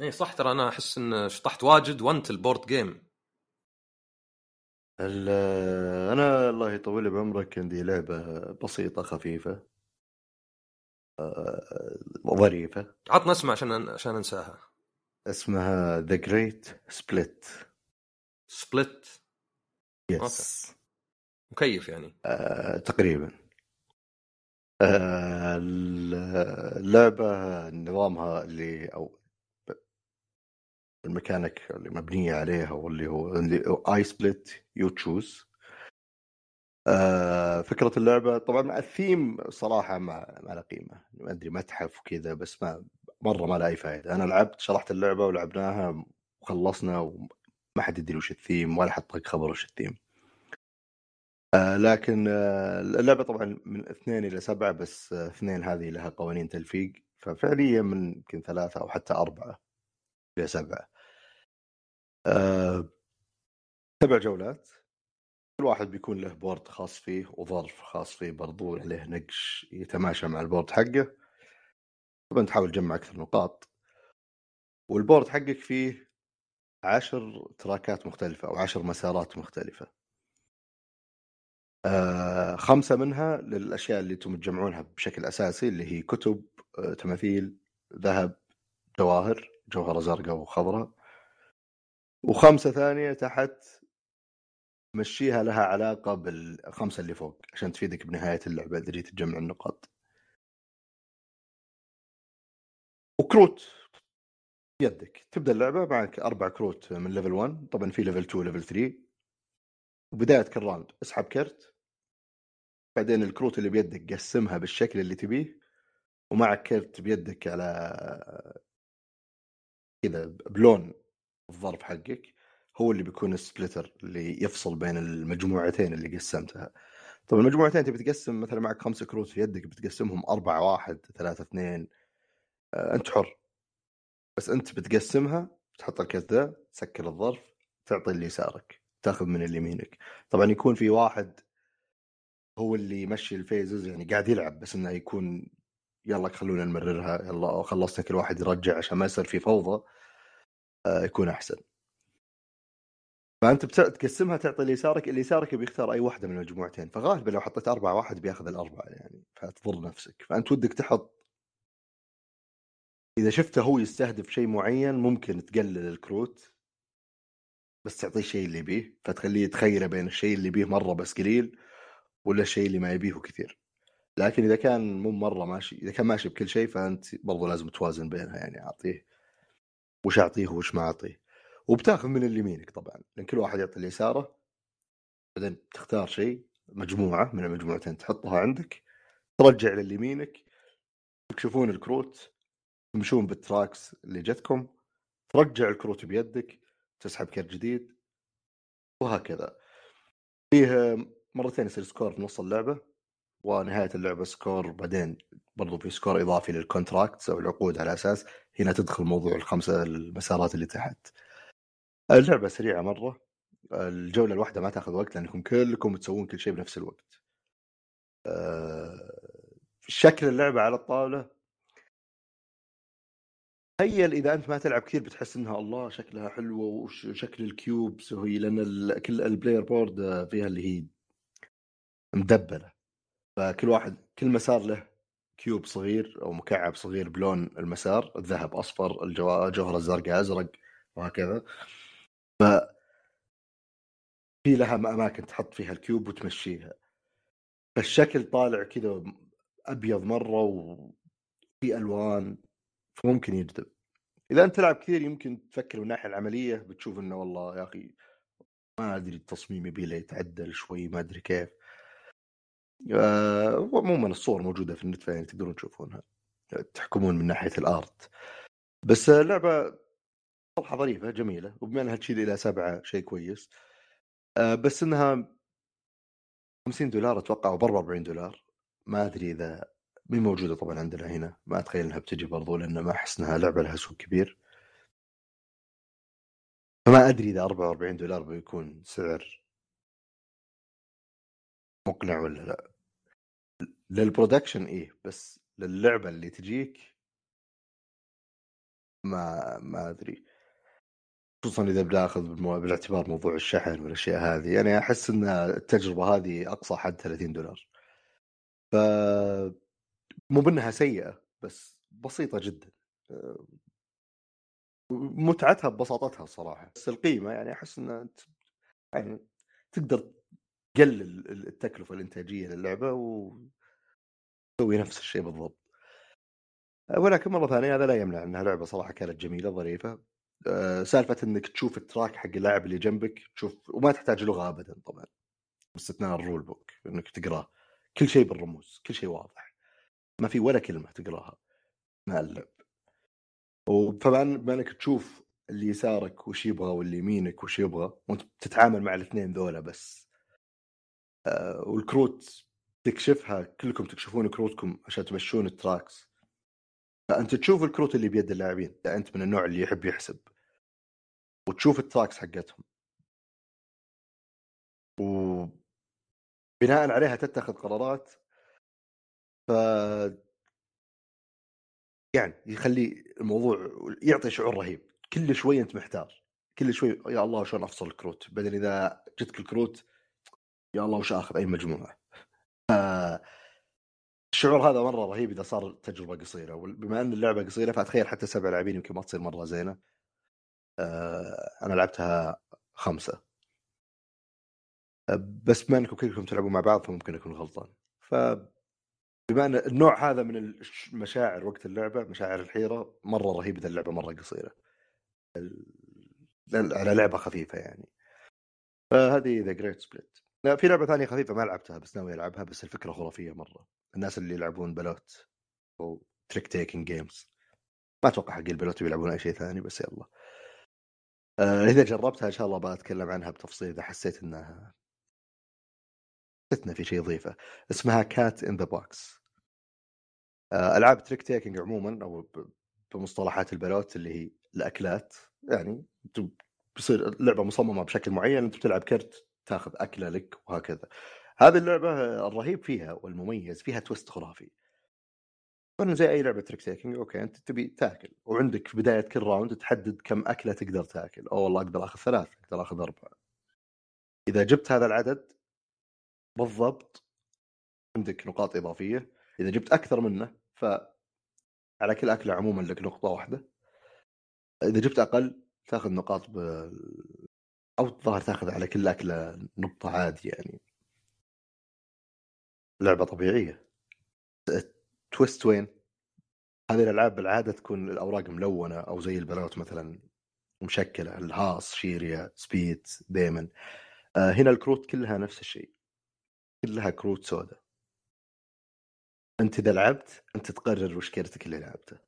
اي صح ترى أنا أحس إن شطحت واجد وانت ال board game. أنا الله يطول بعمرك عندي لعبة بسيطة خفيفة ظريفة. عطنا اسمع عشان عشان أنساها. اسمها ذا جريت سبليت سبليت يس مكيف يعني. آه، تقريبا. آه، اللعبة نظامها اللي أو الميكانيك اللي مبنية عليها واللي هو I split you choose فكرة اللعبة طبعا الثيم صراحة ما ما له قيمة. ما أدري متحف وكذا بس ما مرة ما له أي فائده أنا لعبت شرحت اللعبة ولعبناها وخلصنا وما حد يدري وش الثيم ولا حد طق خبر وش الثيم. آه لكن آه اللعبة طبعا من اثنين إلى سبعة بس آه اثنين هذه لها قوانين تلفيق. ففعليا من يمكن ثلاثة أو حتى أربعة. إلى سبعه آه. سبع جولات. كل واحد بيكون له board خاص فيه وظرف خاص فيه برضو عليه نقش يتماشى مع ال board حقه. طبعا تحاول تجمع أكثر نقاط. وال board حقك فيه عشر trackات مختلفة أو عشر مسارات مختلفة. آه خمسة منها للأشياء اللي أنتم تجمعونها بشكل أساسي اللي هي كتب آه تماثيل ذهب جواهر. جوهرة زرقاء وخضراء وخمسة ثانية تحت مشيها لها علاقة بالخمسة اللي فوق عشان تفيدك بنهاية اللعبة إذا جيت تجمع النقاط. وكروت. يدك. تبدأ اللعبة معك أربع كروت من level 1 طبعا في level 2 level 3 وبدايه كل round اسحب كرت. بعدين الكروت اللي بيدك قسمها بالشكل اللي تبيه. ومعك كرت بيدك على كذا بلون الظرف حقك هو اللي بيكون ال splitter اللي يفصل بين المجموعتين اللي قسمتها. طبعا المجموعتين تبي تقسم مثلا معك خمسة كروت في يدك بتقسمهم أربعة واحد ثلاثة اثنين آه، أنت حر. بس أنت بتقسمها تحط الكرت ذا تسكر الظرف تعطي اللي يسارك تاخذ من اللي يمينك. طبعا يكون في واحد هو اللي يمشي ال phases يعني قاعد يلعب بس إنه يكون يلا خلونا نمررها يلا خلصنا كل واحد يرجع عشان ما يصير في فوضى. آه، يكون أحسن. فأنت تقسمها تعطي اللي يسارك اللي يسارك بيختار أي واحدة من المجموعتين فغالبا لو حطيت أربعة واحد بياخذ الأربعة يعني فتضر نفسك فأنت ودك تحط إذا شفته هو يستهدف شيء معين ممكن تقلل الكروت بس تعطيه الشيء اللي يبيه فتخليه يتخيره بين الشيء اللي يبيه مرة بس قليل ولا الشيء اللي ما يبيه كثير. لكن إذا كان مو مرة ماشي إذا كان ماشي بكل شيء فأنت برضو لازم توازن بينها يعني أعطيه وش أعطيه وش ما أعطيه. وبتاخذ من اللي يمينك طبعا لأن كل واحد يعطي اللي يساره بعدين تختار شيء مجموعة من المجموعتين تحطها عندك ترجع للي يمينك تكشفون الكروت تمشون بال tracks اللي جتكم ترجع الكروت بيدك تسحب كرت جديد وهكذا. فيه مرتين يصير score في نص اللعبة. ونهاية اللعبة score بعدين برضو في score إضافي لل contracts أو العقود على أساس هنا تدخل موضوع الخمسة المسارات اللي تحت. اللعبة سريعة مرة. الجولة الواحدة ما تأخذ وقت لأنكم كلكم تسوون كل شيء بنفس الوقت. أه... شكل اللعبة على الطاولة. تخيل إذا أنت ما تلعب كثير بتحس إنها الله شكلها حلوة وشكل ال cubes وهي لأن كل ال player board فيها اللي هي مدبلة. فكل واحد كل مسار له cube صغير أو مكعب صغير بلون المسار الذهب أصفر الجوهره الزرقاء أزرق وهكذا. ف في لها أماكن تحط فيها ال cube وتمشيها. فالشكل طالع كذا أبيض مرة وفي ألوان فممكن يجذب. إذا أنت تلعب كثير يمكن تفكر من الناحية العملية بتشوف إنه والله يا أخي ما أدري التصميم يبي له يتعدل شوي ما أدري كيف. عموما الصور موجودة في النت يعني تقدرون تشوفونها. تحكمون من ناحية الأرت. بس اللعبة صراحة ظريفة جميلة وبما إنها تشيل إلى سبعة شيء كويس. آه، بس إنها 50 دولار أتوقع أو ب 44 دولار. ما أدري إذا مي موجودة طبعا عندنا هنا. ما أتخيل إنها بتجي برضو لأن ما أحس إنها لعبة لها سوق كبير. فما أدري إذا 44 دولار بيكون سعر مقنع ولا لا. للبرودكشن إيه بس للعبة اللي تجيك؟ ما ما أدري. خصوصا إذا بناخذ بالاعتبار موضوع الشحن والأشياء هذه. يعني أحس إن التجربة هذه أقصى حد 30 دولار. ف مو بأنها سيئة بس بسيطة جدا. متعتها ببساطتها الصراحة. بس القيمة يعني أحس انها يعني تقدر تقلل التكلفة الإنتاجية للعبة وتسوي نفس الشيء بالضبط. ولكن مرة ثانية هذا لا يمنع إنها لعبة صراحة كانت جميلة ظريفة. آه، سالفة إنك تشوف ال track حق اللاعب اللي جنبك تشوف وما تحتاج لغة ابدا طبعا. باستثناء ال rule book إنك تقرأه. كل شيء بالرموز كل شيء واضح. ما في ولا كلمة تقرأها مع اللعب. فبما إنك تشوف اللي يسارك وش يبغى واللي يمينك وش يبغى وأنت تتعامل مع الاثنين ذولا بس. آه والكروت تكشفها كلكم تكشفون كروتكم عشان تمشون ال tracks. فأنت تشوف الكروت اللي بيد اللاعبين اذا أنت من النوع اللي يحب يحسب. وتشوف ال tracks حقتهم. وبناء عليها تتخذ قرارات. ف يعني يخلي الموضوع يعطي شعور رهيب. كل شوي أنت محتار. كل شوي يا الله شلون أفصل الكروت؟ بعدين إذا جتك الكروت يا الله وش آخذ؟ أي مجموعة. الشعور هذا مرة رهيب إذا صار تجربة قصيرة بما إن اللعبة قصيرة فأتخيل حتى سبع لاعبين يمكن ما تصير مرة زينة. آه، أنا لعبتها خمسة. بس بما إنكم كلكم تلعبون مع بعض فممكن أكون غلطان. ف بما إن النوع هذا من المشاعر وقت اللعبة مشاعر الحيرة مرة رهيب إذا اللعبة مرة قصيرة. على لعبة خفيفة يعني. فهذه The Great Split في لعبة ثانية خفيفة ما لعبتها بس ناوي ألعبها بس الفكرة خرافية مرة. الناس اللي يلعبون بلوت أو trick taking games ما أتوقع حق البلوت بيلعبون أي شيء ثاني بس يلا. آه إذا جربتها إن شاء الله بتكلم عنها بتفصيل إذا حسيت إنها حسيت في شيء ضيفه اسمها Cat in the Box ألعاب trick taking عموما أو بمصطلحات البلوت اللي هي الأكلات يعني بيصير لعبة مصممة بشكل معين انت بتلعب كرت تاخذ أكلة لك وهكذا. هذه اللعبة الرهيب فيها والمميز فيها twist خرافي. انه زي أي لعبة trick taking okay أنت تبي تاكل وعندك في بداية كل round تحدد كم أكلة تقدر تاكل. أو والله أقدر آخذ ثلاث أقدر آخذ أربعة. إذا جبت هذا العدد بالضبط عندك نقاط إضافية. إذا جبت أكثر منه ف على كل أكلة عموما لك نقطة واحدة. إذا جبت أقل تاخذ نقاط. أو الظاهر تاخذ على كل أكلة نقطة عادي يعني. لعبة طبيعية. تويست وين؟ هذه الألعاب بالعادة تكون الأوراق ملونة أو زي البلوت مثلا مشكلة الهاص شيريا سبيد ديمن آه هنا الكروت كلها نفس الشيء. كلها كروت سوداء. أنت إذا لعبت أنت تقرر وش كرتك اللي لعبته.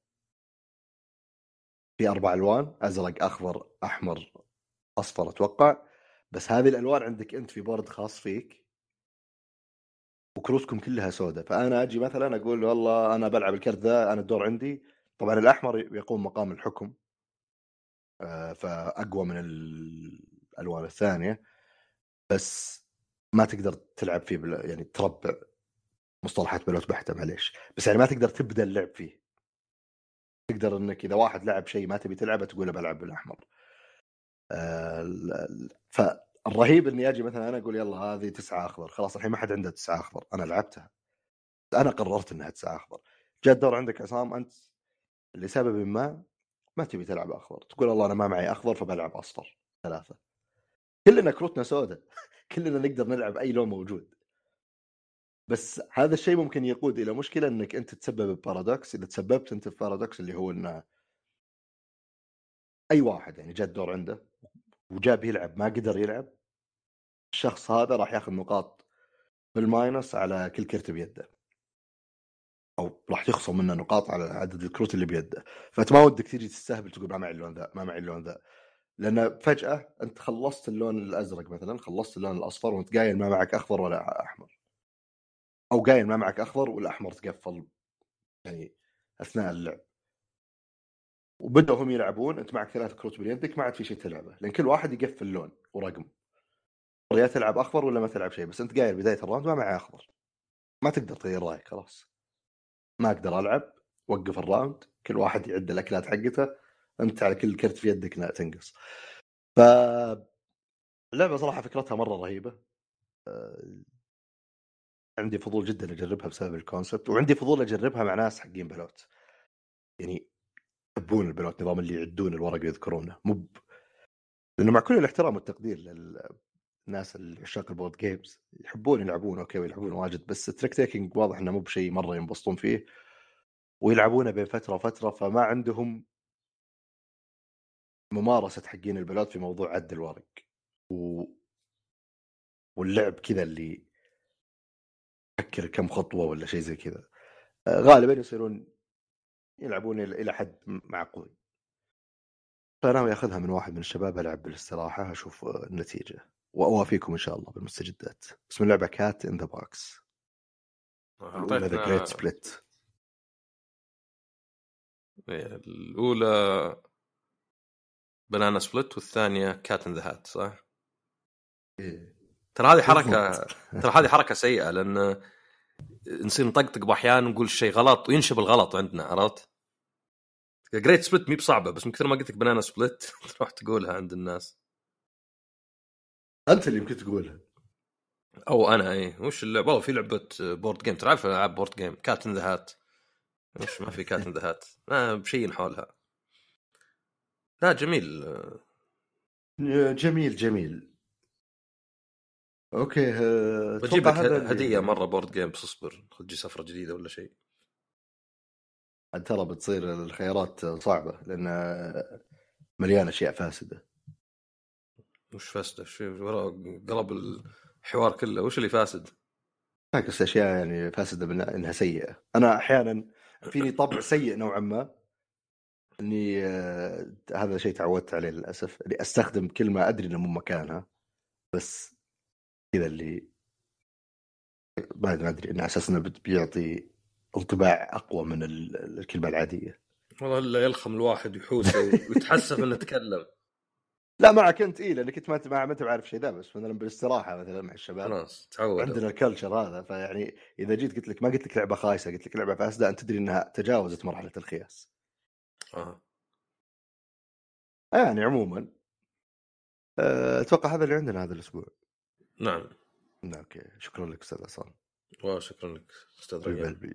في أربع ألوان أزرق أخضر أحمر أصفر أتوقع. بس هذه الألوان عندك أنت في بورد خاص فيك. وكروتكم كلها سوداء فأنا أجي مثلا أقول والله أنا بلعب الكرت ذا أنا الدور عندي. طبعا الأحمر يقوم مقام الحكم. آه، فأقوى من الألوان الثانية. بس ما تقدر تلعب فيه يعني تربع مصطلحات بلوت بحتة معليش. بس يعني ما تقدر تبدأ اللعب فيه. تقدر إنك إذا واحد لعب شيء ما تبي تلعبه تقول له بلعب بالأحمر. فالرهيب إني أجي مثلا أنا أقول يلا هذه تسعة أخضر خلاص الحين ما حد عنده تسعة أخضر أنا لعبتها. أنا قررت إنها تسعة أخضر. جاء الدور عندك عصام أنت لسبب ما ما تبي تلعب أخضر. تقول والله أنا ما معي أخضر فبلعب أصفر ثلاثة. كلنا كروتنا سوداء. كلنا نقدر نلعب أي لون موجود. بس هذا الشيء ممكن يقود إلى مشكلة إنك أنت تسبب ب paradox إذا تسببت أنت في paradox اللي هو إنه أي واحد يعني جاء الدور عنده وجاب يلعب ما قدر يلعب الشخص هذا راح ياخذ نقاط بال minus على كل كرت بيده. أو راح يخصم منه نقاط على عدد الكروت اللي بيده. فأنت ما ودك تيجي تستهبل تقول ما معي اللون ذا ما معي اللون ذا. لأن فجأة أنت خلصت اللون الأزرق مثلا خلصت اللون الأصفر وأنت قايل ما معك أخضر ولا أحمر. أو قايل ما معك أخضر والأحمر تقفل يعني أثناء اللعب. وبدأوا هم يلعبون أنت معك ثلاث كروت بيدك ما عاد في شيء تلعبه لأن كل واحد يقفل لون ورقم. يا تلعب أخضر ولا ما تلعب شيء بس أنت قايل بداية ال round ما معي أخضر. ما تقدر تغير رأيك خلاص. ما أقدر ألعب وقف ال round كل واحد يعد الأكلات حقته أنت على كل كرت في يدك تنقص. ف اللعبة صراحة فكرتها مرة رهيبة. آه، عندي فضول جدا أجربها بسبب ال concept وعندي فضول أجربها مع ناس حقين بلوت. يعني يحبون البلوت نظام اللي يعدون الورق ويذكرونه مو ب... لأنه مع كل الاحترام والتقدير للناس اللي عشاق ال board games يحبون يلعبون okay ويلعبون واجد بس ال trick taking واضح إنه مو بشيء مرة ينبسطون فيه ويلعبونه بين فترة وفترة فما عندهم ممارسة حقين البلوت في موضوع عد الورق. و... واللعب كذا اللي فكر كم خطوة ولا شيء زي كذا. آه، غالبا يصيرون يلعبون إلى حد معقول فناوي أخذها من واحد من الشباب ألعب بالاستراحة أشوف النتيجة وأوافيكم إن شاء الله بالمستجدات اسم اللعبة Cat in the Box الأولى The Great Split الأولى banana split والثانية Cat in the Hat صح؟ إيه. ترى هذه حركة ترى هذه حركة سيئة لأن نصير نطقطق بأحيان نقول شيء غلط وينشب الغلط عندنا عرفت؟ Great Split مي بصعبة بس من كثر ما قلت لك banana split تروح تقولها عند الناس. أنت اللي يمكن تقولها. أو أنا اي وش اللعبه والله في لعبة board game تعرف ألعاب board game Cat in the Hat وش ما في Cat in the Hat ما بشيء حولها. لا جميل. جميل جميل. okay بجيب لك هدية مرة board game بس اصبر تجي سفرة جديدة ولا شيء. ترى بتصير الخيارات صعبة لأن مليانه أشياء فاسدة وش فاسدة؟ شو قلب الحوار كله وش اللي فاسد؟ بس أشياء يعني فاسدة من إنها سيئة أنا أحيانا فيني طبع سيء نوعا ما إني آه هذا شيء تعودت عليه للأسف إني أستخدم كلمة أدري إنه مو مكانها بس كذا اللي ما أدري انه أساس انه بيعطي انطباع أقوى من الكلمة العادية والله إلا يلخم الواحد ويحوس ويتحسف إنه تكلم لا معك أنت اي لأنك أنت ما ما أنت بعرف شيء ذا بس مثلا بالاستراحة مثلا مع الشباب خلاص تعود عندنا الكلتشر هذا فيعني إذا جيت قلت لك ما قلت لك لعبة خايسة قلت لك لعبة فاسدة أنت تدري إنها تجاوزت مرحلة الخياس. آه يعني عموما آه، أتوقع هذا اللي عندنا هذا الأسبوع. نعم. okay شكرا لك أستاذ عصام. وشكرا لك أستاذ ريان.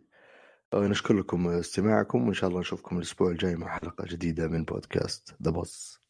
نشكر لكم استماعكم وإن شاء الله نشوفكم الأسبوع الجاي مع حلقة جديدة من بودكاست The Boss